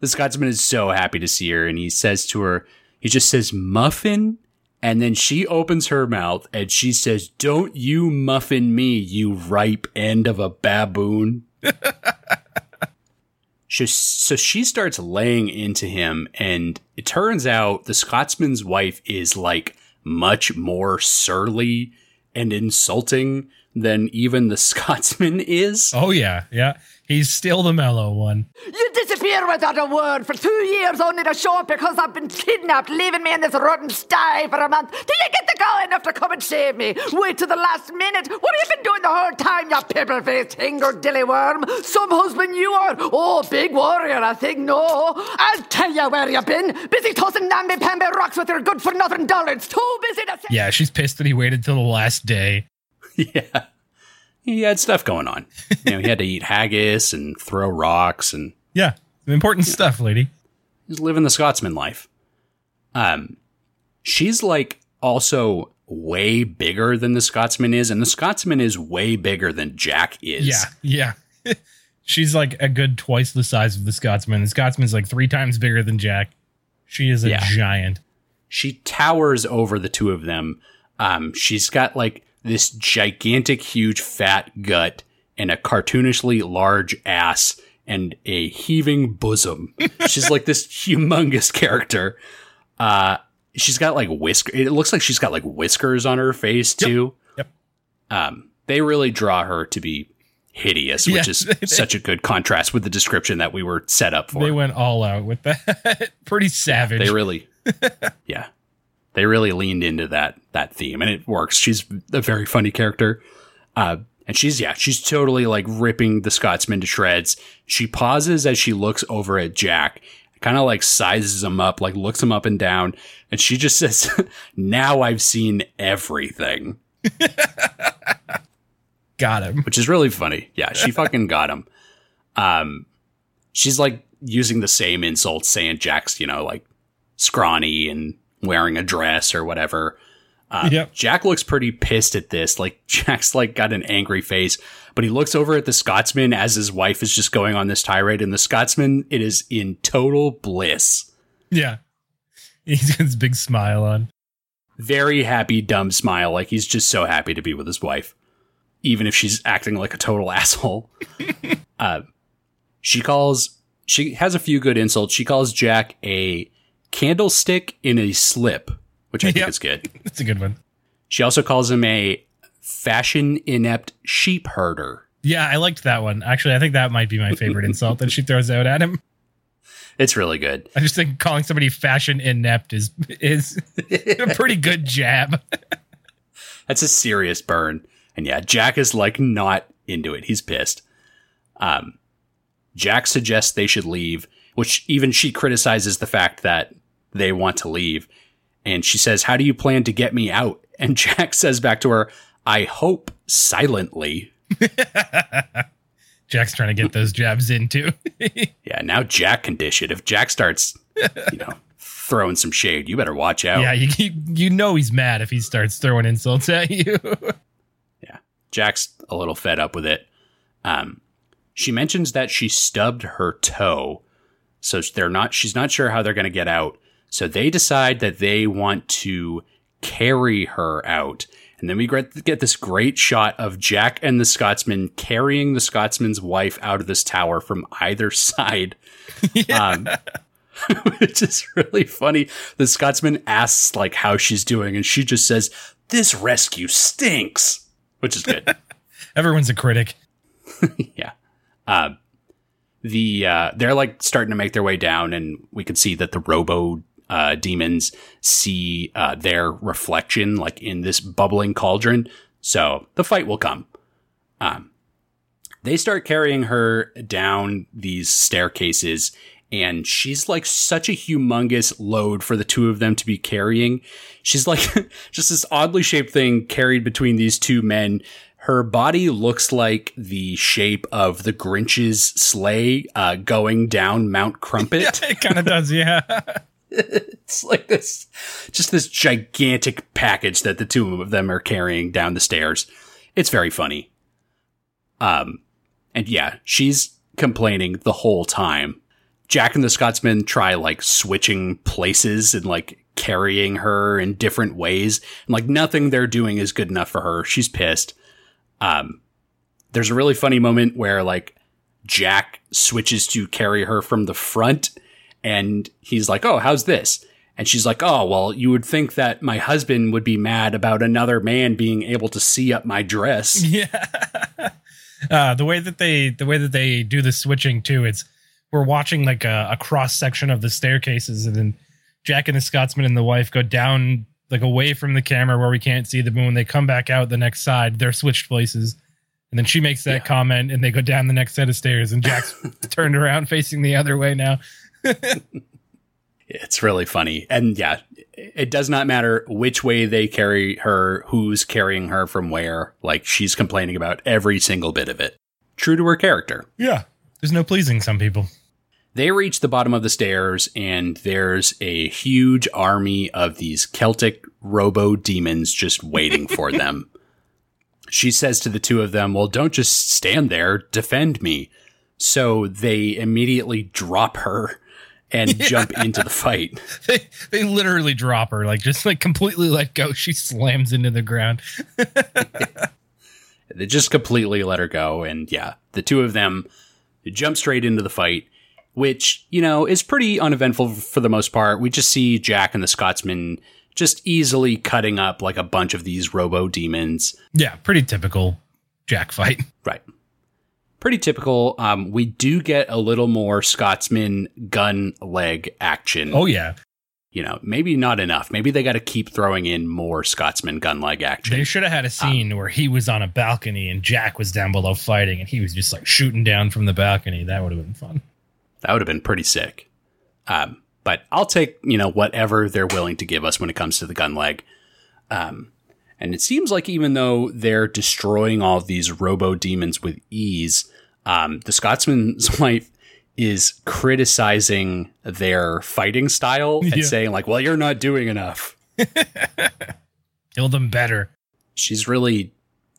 Speaker 1: The Scotsman is so happy to see her and he says to her, he just says, muffin. And then she opens her mouth and she says, Don't you muffin me, you ripe end of a baboon. So she starts laying into him, and it turns out the Scotsman's wife is like much more surly and insulting than even the Scotsman is.
Speaker 2: Oh yeah, yeah. He's still the mellow one.
Speaker 7: You disappear without a word for two years only to show up because I've been kidnapped, leaving me in this rotten sty for a month. Do you get the gall enough to come and save me? Wait to the last minute. What have you been doing the whole time, you pepper-faced hinger dilly worm? Some husband you are. Oh, big warrior, I think. No. I'll tell you where you've been. Busy tossing namby-pamby rocks with your good-for-nothing dollars. Too busy to... say-
Speaker 2: Yeah, she's pissed that he waited till the last day.
Speaker 1: yeah. He had stuff going on. You know, he had to eat haggis and throw rocks and
Speaker 2: Yeah, important stuff, lady.
Speaker 1: he's living the Scotsman life. Um, she's like also way bigger than the Scotsman is, and the Scotsman is way bigger than Jack is.
Speaker 2: Yeah, yeah. she's like a good twice the size of the Scotsman. The Scotsman's like three times bigger than Jack. She is a
Speaker 1: Yeah.
Speaker 2: giant.
Speaker 1: she towers over the two of them. Um, she's got like this gigantic, huge, fat gut and a cartoonishly large ass and a heaving bosom. she's like this humongous character. Uh, she's got like whisker. It looks like she's got like whiskers on her face too.
Speaker 2: Yep.
Speaker 1: Um, they really draw her to be hideous, which
Speaker 2: Yeah,
Speaker 1: is such a good contrast with the description that we were set up for.
Speaker 2: They went all out with that. Pretty savage.
Speaker 1: They really, yeah, they really leaned into that that theme, and it works. She's a very funny character, uh, and she's yeah, she's totally like ripping the Scotsman to shreds. She pauses as she looks over at Jack, kind of like sizes him up, like looks him up and down, and she just says, "Now I've seen everything,"
Speaker 2: Got him.
Speaker 1: which is really funny. Yeah, she fucking got him. Um, she's like using the same insults, saying Jack's you know like scrawny and wearing a dress or whatever. Uh,
Speaker 2: Yep.
Speaker 1: Jack looks pretty pissed at this. Like Jack's like got an angry face, but he looks over at the Scotsman as his wife is just going on this tirade, and the Scotsman it is in total bliss.
Speaker 2: Yeah. He's got his big smile on.
Speaker 1: Very happy, dumb smile, like he's just so happy to be with his wife, even if she's acting like a total asshole. uh, she calls. She has a few good insults. She calls Jack a candlestick in a slip, which I think
Speaker 2: Yep.
Speaker 1: is good.
Speaker 2: That's a good one.
Speaker 1: She also calls him a fashion inept sheep herder.
Speaker 2: Yeah, I liked that one. Actually, I think that might be my favorite insult that she throws out at him.
Speaker 1: It's really good.
Speaker 2: I just think calling somebody fashion inept is is a pretty good jab.
Speaker 1: That's a serious burn. And yeah, Jack is like not into it. He's pissed. Um, Jack suggests they should leave, which even she criticizes the fact that they want to leave. And she says, How do you plan to get me out? And Jack says back to her, I hope silently.
Speaker 2: Jack's trying to get those jabs in too.
Speaker 1: Yeah, now Jack can dish it. If Jack starts, you know, throwing some shade, you better watch out.
Speaker 2: yeah, you, you you know he's mad if he starts throwing insults at you.
Speaker 1: Yeah, Jack's a little fed up with it. Um, she mentions that she stubbed her toe, so they're not. She's not sure how they're going to get out. So they decide that they want to carry her out, and then we get get this great shot of Jack and the Scotsman carrying the Scotsman's wife out of this tower from either side. Um, which is really funny. The Scotsman asks like how she's doing, and she just says, "This rescue stinks," which is good.
Speaker 2: Everyone's a critic.
Speaker 1: yeah. Uh, the uh, they're like starting to make their way down, and we can see that the Robo uh, demons see uh, their reflection like in this bubbling cauldron. So the fight will come. Um, they start carrying her down these staircases, and she's like such a humongous load for the two of them to be carrying. She's like just this oddly shaped thing carried between these two men. Her body looks like the shape of the Grinch's sleigh uh, going down Mount Crumpet.
Speaker 2: yeah, It kind of does, yeah.
Speaker 1: It's like this, just this gigantic package that the two of them are carrying down the stairs. It's very funny. Um, and yeah, she's complaining the whole time Jack and the Scotsman try like switching places and like carrying her in different ways. And like nothing they're doing is good enough for her. She's pissed. Um, there's a really funny moment where like Jack switches to carry her from the front and he's like, Oh, how's this? And she's like, Oh, well, you would think that my husband would be mad about another man being able to see up my dress.
Speaker 2: Yeah. uh, the way that they the way that they do the switching too, it's we're watching like a, a cross section of the staircases, and then Jack and the Scotsman and the wife go down like away from the camera where we can't see them. When they come back out the next side, they're switched places. And then she makes that comment, and they go down the next set of stairs, and Jack's turned around facing the other way now.
Speaker 1: It's really funny. And yeah, it does not matter which way they carry her, who's carrying her from where. Like she's complaining about every single bit of it. True to her character.
Speaker 2: Yeah. There's no pleasing some people.
Speaker 1: They reach the bottom of the stairs, and there's a huge army of these Celtic robo demons just waiting for them. She says to the two of them, Well, don't just stand there, defend me. So they immediately drop her and jump into the fight.
Speaker 2: They they literally drop her, like just like completely let go. She slams into the ground.
Speaker 1: They just completely let her go. And yeah, the two of them jump straight into the fight, which, you know, is pretty uneventful for the most part. We just see Jack and the Scotsman just easily cutting up like a bunch of these robo demons.
Speaker 2: Yeah, pretty typical Jack fight.
Speaker 1: Right. Pretty typical. Um, we do get a little more Scotsman gun leg action.
Speaker 2: Oh yeah.
Speaker 1: You know, maybe not enough. Maybe they got to keep throwing in more Scotsman gun leg action.
Speaker 2: They should have had a scene where he was on a balcony and Jack was down below fighting and he was just like shooting down from the balcony. That would have been fun.
Speaker 1: That would have been pretty sick. Um, but I'll take, you know, whatever they're willing to give us when it comes to the gun leg. Um, and it seems like even though they're destroying all these robo demons with ease, um, the Scotsman's wife is criticizing their fighting style and
Speaker 2: Yeah.
Speaker 1: saying like, "Well, you're not doing enough."
Speaker 2: Kill them better.
Speaker 1: She's really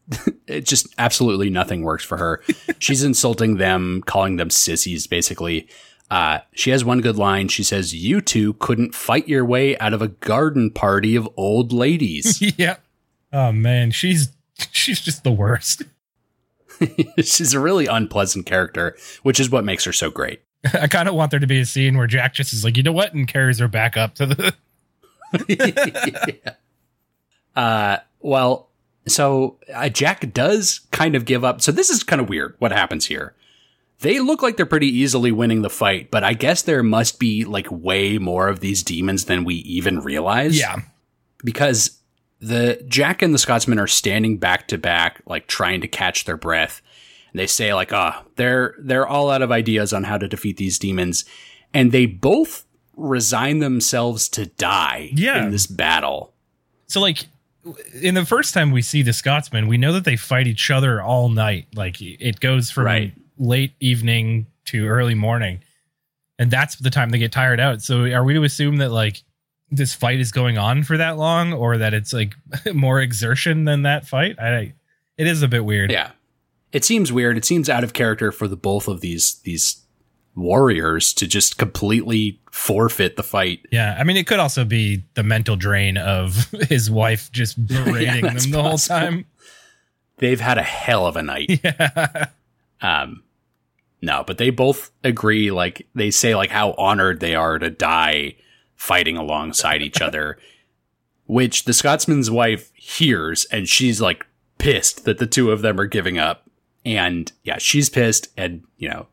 Speaker 1: it just absolutely nothing works for her. She's insulting them, calling them sissies basically. Uh, she has one good line. She says, "You two couldn't fight your way out of a garden party of old ladies."
Speaker 2: yeah. Oh man, she's she's just the worst.
Speaker 1: She's a really unpleasant character, which is what makes her so great.
Speaker 2: I kind of want there to be a scene where Jack just is like, you know what, and carries her back up to the.
Speaker 1: Uh, well, so uh, Jack does kind of give up. So this is kind of weird what happens here. They look like they're pretty easily winning the fight, but I guess there must be like way more of these demons than we even realize.
Speaker 2: Yeah.
Speaker 1: Because the Jack and the Scotsman are standing back to back, like trying to catch their breath. And they say like, ah, they're they're all out of ideas on how to defeat these demons. And they both resign themselves to die
Speaker 2: Yeah.
Speaker 1: in this battle.
Speaker 2: So like in the first time we see the Scotsman, we know that they fight each other all night. Like it goes from
Speaker 1: Right.
Speaker 2: late evening to early morning. And that's the time they get tired out. So are we to assume that like this fight is going on for that long or that it's like more exertion than that fight? I it is a bit weird.
Speaker 1: Yeah. It seems weird. It seems out of character for the both of these these warriors to just completely forfeit the fight.
Speaker 2: Yeah, I mean, it could also be the mental drain of his wife just berating
Speaker 1: that's
Speaker 2: them the whole
Speaker 1: possible.
Speaker 2: time.
Speaker 1: They've had a hell of a night.
Speaker 2: Yeah.
Speaker 1: Um no, but they both agree like they say like how honored they are to die fighting alongside each other, which the Scotsman's wife hears and she's like pissed that the two of them are giving up. And yeah, she's pissed and you know,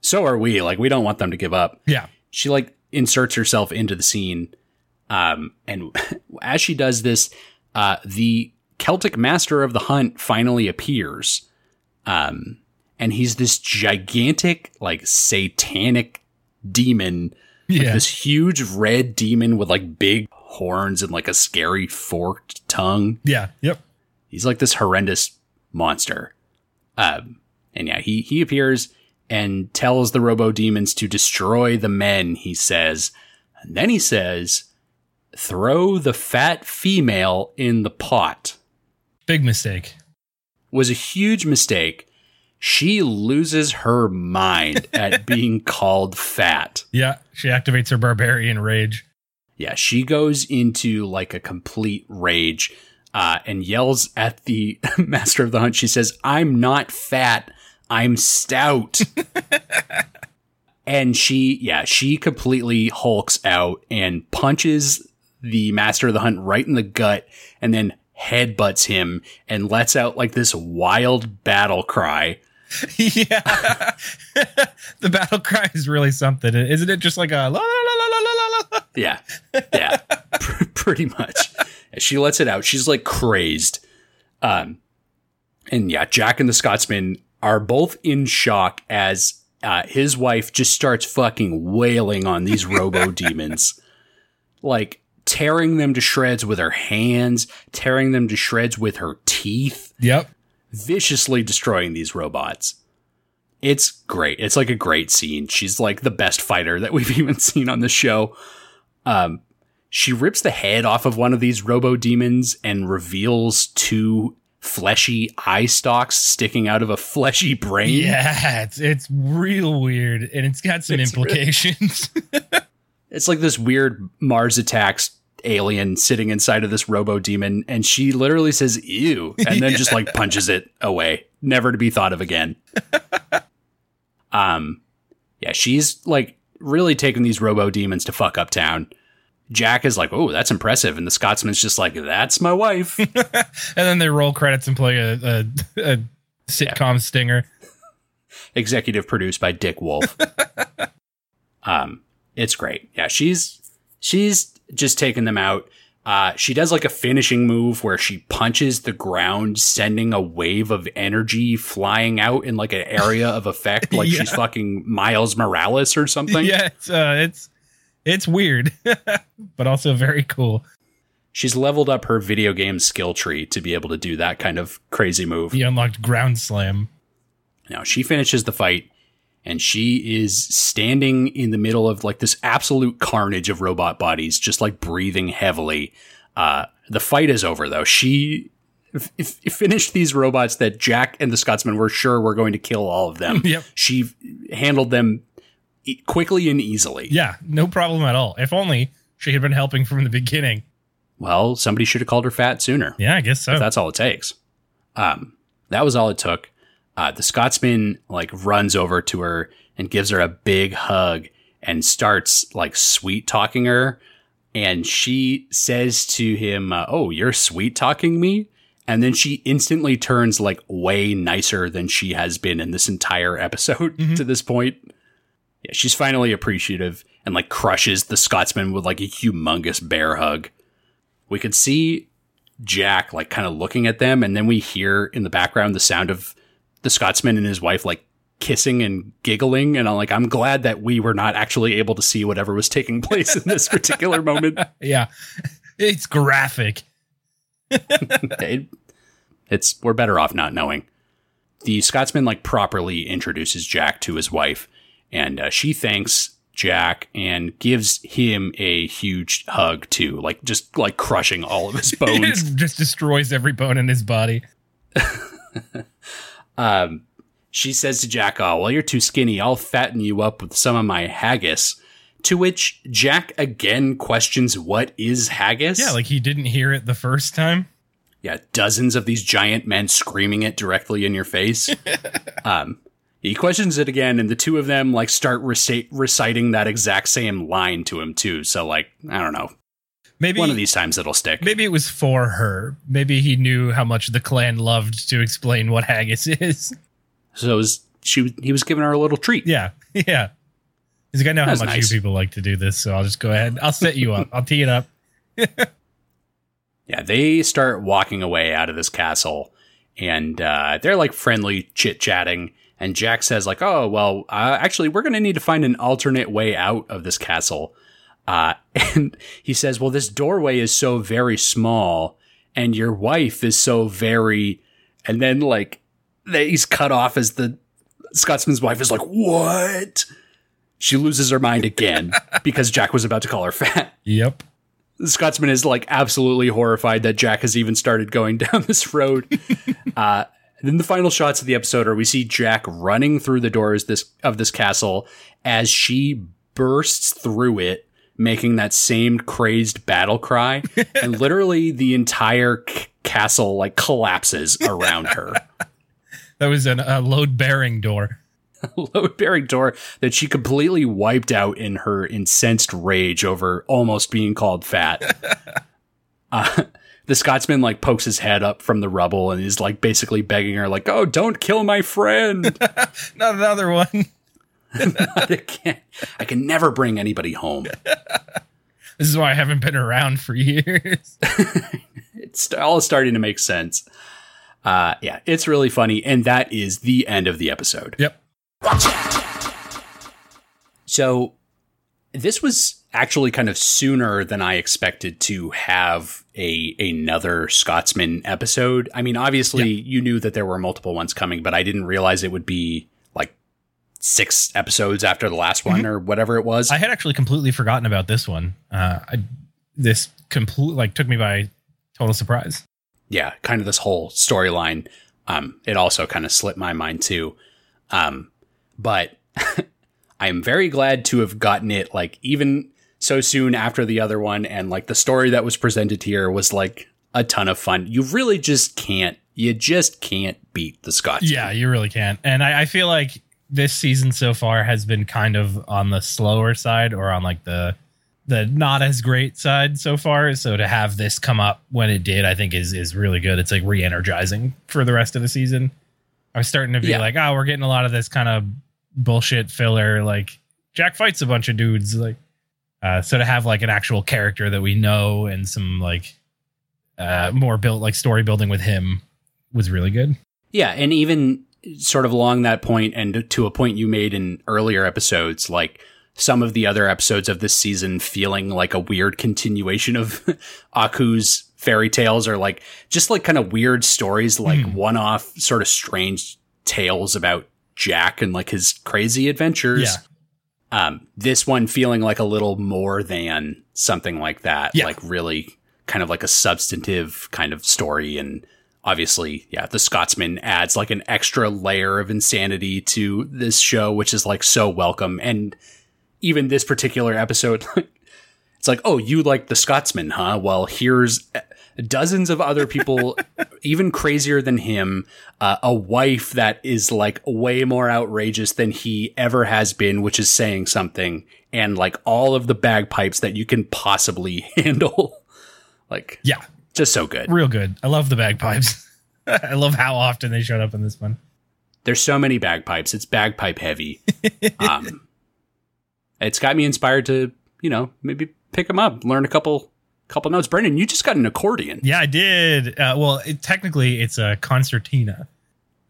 Speaker 1: so are we. Like we don't want them to give up.
Speaker 2: Yeah.
Speaker 1: she like inserts herself into the scene um and as she does this uh the celtic master of the hunt finally appears um and he's this gigantic like satanic demon like
Speaker 2: Yeah.
Speaker 1: this huge red demon with like big horns and like a scary forked tongue
Speaker 2: Yeah. Yep.
Speaker 1: He's like this horrendous monster. Um, and yeah, he, he appears and tells the robo demons to destroy the men, he says. And then he says, throw the fat female in the pot.
Speaker 2: Big mistake.
Speaker 1: Was a huge mistake she loses her mind at being called fat.
Speaker 2: Yeah, she activates her barbarian rage.
Speaker 1: Yeah, she goes into like a complete rage uh, and yells at the master of the hunt. She says, I'm not fat, I'm stout. and she, yeah, she completely hulks out and punches the master of the hunt right in the gut and then headbutts him and lets out like this wild battle cry.
Speaker 2: yeah, the battle cry is really something, isn't it? Just like a la la la la la la la.
Speaker 1: Yeah, yeah, pr- pretty much. And she lets it out. She's like crazed. Um, and yeah, Jack and the Scotsman are both in shock as uh, his wife just starts fucking wailing on these robo demons, like tearing them to shreds with her hands, tearing them to shreds with her teeth,
Speaker 2: Yep.
Speaker 1: Viciously destroying these robots. It's great. It's like a great scene. She's like the best fighter that we've even seen on the show. Um, she rips the head off of one of these robo demons and reveals two fleshy eye stalks sticking out of a fleshy brain.
Speaker 2: Yeah, it's it's real weird, and it's got some
Speaker 1: It's really-
Speaker 2: implications.
Speaker 1: It's like this weird Mars attacks alien sitting inside of this robo demon, and she literally says "ew" and then just like punches it away, never to be thought of again. um, yeah, she's like really taking these robo demons to fuck up town. Jack is like, "Oh, that's impressive," and the Scotsman's just like, "That's my wife."
Speaker 2: and then they roll credits and play a, a, a sitcom stinger.
Speaker 1: executive produced by Dick Wolf. um, it's great. Yeah, she's she's just taking them out. Uh, she does like a finishing move where she punches the ground, sending a wave of energy flying out in like an area of effect, like she's fucking Miles Morales or something.
Speaker 2: Yeah, it's uh, it's it's weird, but also very cool.
Speaker 1: She's leveled up her video game skill tree to be able to do that kind of crazy move.
Speaker 2: He unlocked ground slam.
Speaker 1: Now she finishes the fight and she is standing in the middle of like this absolute carnage of robot bodies, just like breathing heavily. Uh, the fight is over though. She f- f- finished these robots that Jack and the Scotsman were sure were going to kill all of them.
Speaker 2: Yep.
Speaker 1: She handled them e- quickly and easily.
Speaker 2: Yeah, no problem at all. If only she had been helping from the beginning.
Speaker 1: Well, somebody should have called her fat sooner.
Speaker 2: Yeah, I guess so.
Speaker 1: if that's all it takes. Um, that was all it took. Uh, the Scotsman like runs over to her and gives her a big hug and starts like sweet talking her. And she says to him, uh, "Oh, you're sweet talking me." And then she instantly turns like way nicer than she has been in this entire episode to this point. Yeah, she's finally appreciative and like crushes the Scotsman with like a humongous bear hug. We could see Jack like kind of looking at them, and then we hear in the background the sound of the Scotsman and his wife like kissing and giggling. And I'm like, I'm glad that we were not actually able to see whatever was taking place in this particular moment.
Speaker 2: yeah, it's graphic.
Speaker 1: It- it's we're better off not knowing. The Scotsman like properly introduces Jack to his wife, and uh, she thanks Jack and gives him a huge hug too, like just like crushing all of his bones.
Speaker 2: Just destroys every bone in his body.
Speaker 1: Um, she says to Jack, "Oh, well, you're too skinny. I'll fatten you up with some of my haggis." To which Jack again questions, "What is haggis?"
Speaker 2: Yeah, like he didn't hear it the first time.
Speaker 1: yeah, dozens of these giant men screaming it directly in your face. um, he questions it again, and the two of them like start recite- reciting that exact same line to him too. So, like, I don't know,
Speaker 2: Maybe
Speaker 1: one of these times it'll stick.
Speaker 2: Maybe it was for her. Maybe he knew how much the clan loved to explain what haggis is.
Speaker 1: So it was, she, he was giving her a little treat.
Speaker 2: Yeah, yeah. He's like, I know how much
Speaker 1: nice.
Speaker 2: you people like to do this, so I'll just go ahead. I'll set you up. I'll tee it up.
Speaker 1: Yeah, they start walking away out of this castle, and uh, they're like friendly chit chatting. And Jack says, like, "Oh, well, uh, actually, we're going to need to find an alternate way out of this castle." Uh, and he says, "Well, this doorway is so very small, and your wife is so very." And then, like, he's cut off as the Scotsman's wife is like, "What?" She loses her mind again because Jack was about to call her fat.
Speaker 2: Yep.
Speaker 1: The Scotsman is like absolutely horrified that Jack has even started going down this road. uh, then the final shots of the episode are we see Jack running through the doors this of this castle as she bursts through it, making that same crazed battle cry, and literally the entire c- castle like collapses around her.
Speaker 2: That was an, a load bearing door.
Speaker 1: Load bearing door that she completely wiped out in her incensed rage over almost being called fat. uh, the Scotsman like pokes his head up from the rubble and is like basically begging her, like, "Oh, don't kill my friend."
Speaker 2: Not another one.
Speaker 1: I can't. I can never bring anybody home.
Speaker 2: This is why I haven't been around for years.
Speaker 1: It's all starting to make sense. Uh, yeah, it's really funny, and that is the end of the episode.
Speaker 2: yep.
Speaker 1: So this was actually kind of sooner than I expected to have a another Scotsman episode. I mean, obviously you knew that there were multiple ones coming, but I didn't realize it would be six episodes after the last one or whatever it was.
Speaker 2: I had actually completely forgotten about this one. Uh, I, this complete like took me by total surprise.
Speaker 1: yeah, kind of this whole storyline. Um, it also kind of slipped my mind too. Um, but I'm very glad to have gotten it like even so soon after the other one, and like the story that was presented here was like a ton of fun. You really just can't, you just can't beat the Scotch.
Speaker 2: Yeah, you really can't. And I, I feel like this season so far has been kind of on the slower side or on like the the not as great side so far. So to have this come up when it did, I think is is really good. It's like re-energizing for the rest of the season. I was starting to be
Speaker 1: Yeah.
Speaker 2: like, oh, we're getting a lot of this kind of bullshit filler. Like Jack fights a bunch of dudes. Like, uh, so to have like an actual character that we know and some like uh, more built like story building with him was really good.
Speaker 1: Yeah, and even sort of along that point, and to a point you made in earlier episodes, like some of the other episodes of this season feeling like a weird continuation of Aku's fairy tales, or like just like kind of weird stories, like one off sort of strange tales about Jack and like his crazy adventures.
Speaker 2: Yeah.
Speaker 1: Um, this one feeling like a little more than something like that,
Speaker 2: Yeah.
Speaker 1: like really kind of like a substantive kind of story and obviously, yeah, the Scotsman adds like an extra layer of insanity to this show, which is like so welcome. And even this particular episode, it's like, oh, you like the Scotsman, huh? Well, here's dozens of other people, even crazier than him, uh, a wife that is like way more outrageous than he ever has been, which is saying something, and like all of the bagpipes that you can possibly handle. like,
Speaker 2: Yeah,
Speaker 1: just so good.
Speaker 2: real good. I love the bagpipes. I love how often they showed up in this one.
Speaker 1: There's so many bagpipes. It's bagpipe heavy. um, it's got me inspired to, you know, maybe pick them up, learn a couple couple notes. Brendan, you just got an accordion.
Speaker 2: Yeah, I did. Uh, well, it, technically, it's a concertina,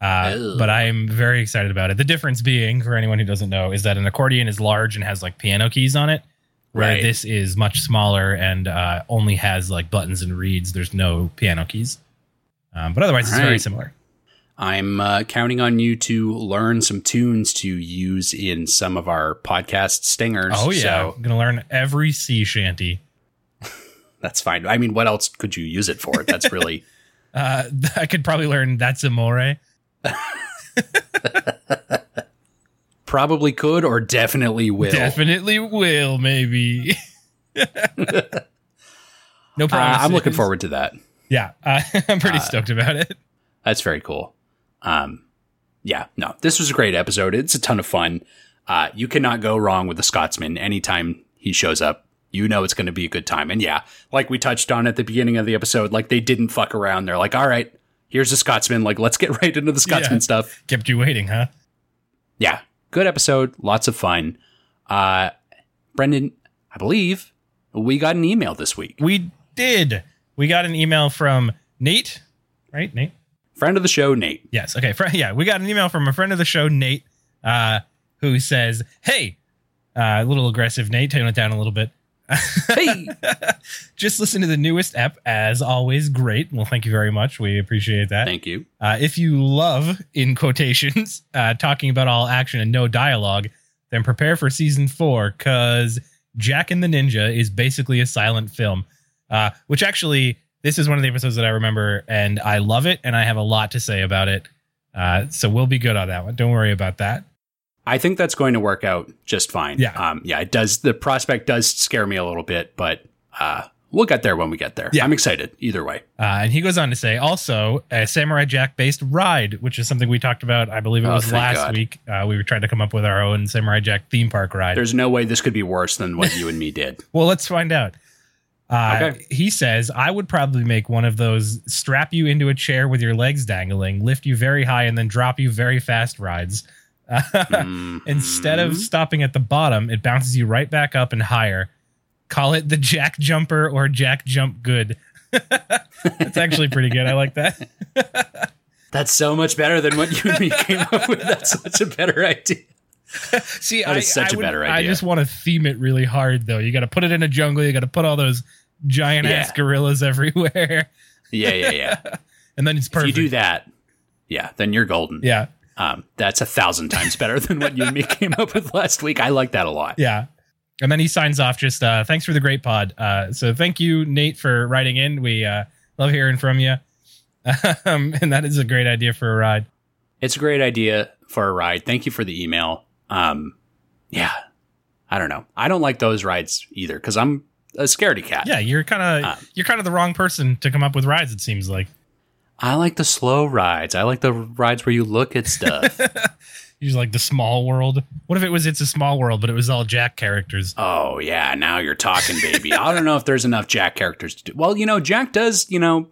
Speaker 2: uh, but I'm very excited about it. The difference being, for anyone who doesn't know, is that an accordion is large and has like piano keys on it, where
Speaker 1: Right.
Speaker 2: this is much smaller and uh, only has like buttons and reeds. There's no piano keys, um, but otherwise, it's very similar.
Speaker 1: I'm uh, counting on you to learn some tunes to use in some of our podcast stingers.
Speaker 2: Oh yeah,
Speaker 1: So
Speaker 2: I'm gonna learn every sea shanty.
Speaker 1: that's fine. I mean, what else could you use it for? That's really
Speaker 2: Uh, I could probably learn that's amore.
Speaker 1: Probably could or definitely will.
Speaker 2: Definitely will, maybe. no
Speaker 1: Uh,
Speaker 2: problem.
Speaker 1: I'm looking forward to that.
Speaker 2: Yeah, uh, I'm pretty stoked about it.
Speaker 1: That's very cool. Um, yeah, no, this was a great episode. It's a ton of fun. Uh, you cannot go wrong with the Scotsman. Anytime he shows up, you know it's going to be a good time. And yeah, like we touched on at the beginning of the episode, like they didn't fuck around. They're like, all right, here's the Scotsman. Like, let's get right into the Scotsman
Speaker 2: Yeah.
Speaker 1: stuff.
Speaker 2: Kept you waiting, huh?
Speaker 1: Yeah, good episode. Lots of fun. Uh, Brendan, I believe we got an email this week.
Speaker 2: We did. We got an email from Nate, right? Nate?
Speaker 1: Friend of the show, Nate.
Speaker 2: Yes. Okay. Yeah, we got an email from a friend of the show, Nate, uh, who says, "Hey, uh, a little aggressive, Nate. Tone it down a little bit.
Speaker 1: Hey,
Speaker 2: Just listen to the newest ep, as always. Great. Well, thank you very much. We appreciate that.
Speaker 1: thank you.
Speaker 2: Uh, if you love, in quotations, uh, talking about all action and no dialogue, then prepare for season four because Jack and the Ninja is basically a silent film. Uh, which actually, this is one of the episodes that I remember, and I love it, and I have a lot to say about it. Uh, so we'll be good on that one. Don't worry about that.
Speaker 1: I think that's going to work out just fine.
Speaker 2: Yeah.
Speaker 1: Um, yeah, it does. The prospect does scare me a little bit, but uh, we'll get there when we get there.
Speaker 2: Yeah.
Speaker 1: I'm excited either way.
Speaker 2: Uh, and he goes on to say also a Samurai Jack based ride, which is something we talked about. I believe it
Speaker 1: Oh,
Speaker 2: was
Speaker 1: thank
Speaker 2: last
Speaker 1: God.
Speaker 2: week. Uh, we were trying to come up with our own Samurai Jack theme park ride.
Speaker 1: There's no way this could be worse than what you and me did.
Speaker 2: Well, let's find out. Uh,
Speaker 1: Okay.
Speaker 2: He says, I would probably make one of those strap you into a chair with your legs dangling, lift you very high, and then drop you very fast rides. Instead of mm-hmm. stopping at the bottom, it bounces you right back up and higher. Call it the Jack Jumper or Jack Jump Good. That's actually pretty good. I like that.
Speaker 1: That's so much better than what you and me came up with. That's such a better idea.
Speaker 2: See,
Speaker 1: That
Speaker 2: I,
Speaker 1: is such
Speaker 2: I
Speaker 1: a better
Speaker 2: I just want to theme it really hard, though. You got to put it in a jungle. You got to put all those giant ass
Speaker 1: Yeah.
Speaker 2: gorillas everywhere,
Speaker 1: Yeah, yeah, yeah.
Speaker 2: and then it's perfect.
Speaker 1: if you do that, yeah, then you're golden.
Speaker 2: yeah,
Speaker 1: Um, that's a thousand times better than what you and me came up with last week. I like that a lot.
Speaker 2: yeah. And then he signs off. Just uh, thanks for the great pod. Uh, so thank you, Nate, for writing in. We uh, love hearing from you. um, and that is a great idea for a ride.
Speaker 1: It's a great idea for a ride. Thank you for the email. Um, yeah, I don't know. I don't like those rides either because I'm a scaredy cat.
Speaker 2: Yeah, you're kind of
Speaker 1: Uh,
Speaker 2: you're kind of the wrong person to come up with rides. It seems like
Speaker 1: I like the slow rides. I like the rides where you look at stuff.
Speaker 2: you're like the small world. What if it was it's a small world, but it was all Jack characters?
Speaker 1: oh yeah, now you're talking, baby. I don't know if there's enough Jack characters to do. Well, you know, Jack does. You know,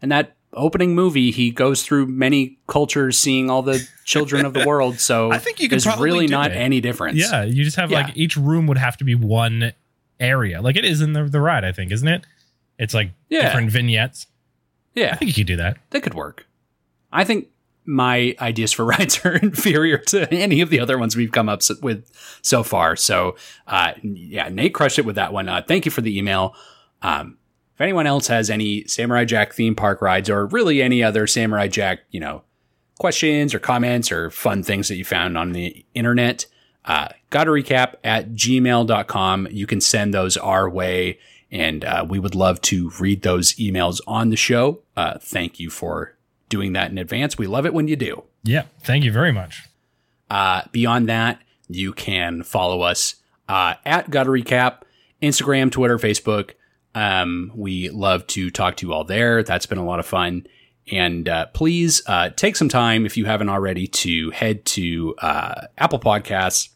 Speaker 1: in that opening movie, he goes through many cultures, seeing all the children of the world. So
Speaker 2: I think you could
Speaker 1: there's really not
Speaker 2: it.
Speaker 1: any difference.
Speaker 2: Yeah, you just have
Speaker 1: Yeah.
Speaker 2: like each room would have to be one area, like it is in the the ride. I think, isn't it? It's like
Speaker 1: Yeah.
Speaker 2: different vignettes. I think you could do that.
Speaker 1: that could work. I think my ideas for rides are inferior to any of the other ones we've come up with so far. So, uh, yeah, Nate crushed it with that one. Uh, thank you for the email. Um, if anyone else has any Samurai Jack theme park rides or really any other Samurai Jack, you know, questions or comments or fun things that you found on the internet, uh, Gotta Recap at gmail.com. You can send those our way and uh, we would love to read those emails on the show. Uh, thank you for doing that in advance. We love it when you do.
Speaker 2: Yeah, thank you very much.
Speaker 1: Uh, beyond that, you can follow us uh, at Gotta Recap, Instagram, Twitter, Facebook. Um, we love to talk to you all there. That's been a lot of fun. And uh, please uh, take some time, if you haven't already, to head to uh, Apple Podcasts,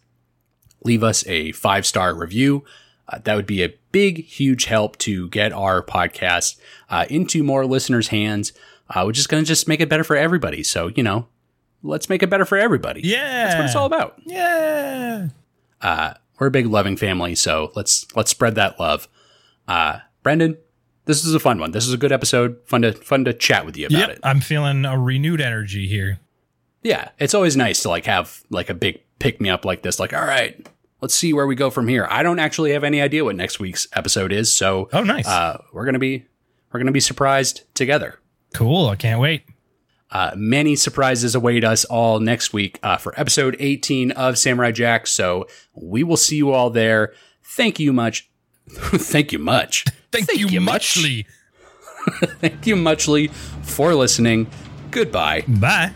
Speaker 1: leave us a five star review. Uh, that would be a big, huge help to get our podcast uh, into more listeners' hands, uh, which is going to just make it better for everybody. So, you know, let's make it better for everybody.
Speaker 2: Yeah,
Speaker 1: That's what it's all about.
Speaker 2: Yeah,
Speaker 1: Uh, we're a big loving family, so let's let's spread that love. Uh, Brendan, this is a fun one. This is a good episode. Fun to fun to chat with you about
Speaker 2: yep.
Speaker 1: it.
Speaker 2: I'm feeling a renewed energy here.
Speaker 1: Yeah, it's always nice to like have like a big pick me up like this. Like, all right, let's see where we go from here. I don't actually have any idea what next week's episode is, so
Speaker 2: Oh, nice.
Speaker 1: uh, we're gonna be we're gonna be surprised together.
Speaker 2: Cool. I can't wait.
Speaker 1: Uh, many surprises await us all next week uh, for episode 18 of Samurai Jack. So we will see you all there. Thank you much. Thank you much.
Speaker 2: Thank, you, muchly.
Speaker 1: Thank you muchly for listening. Goodbye.
Speaker 2: Bye.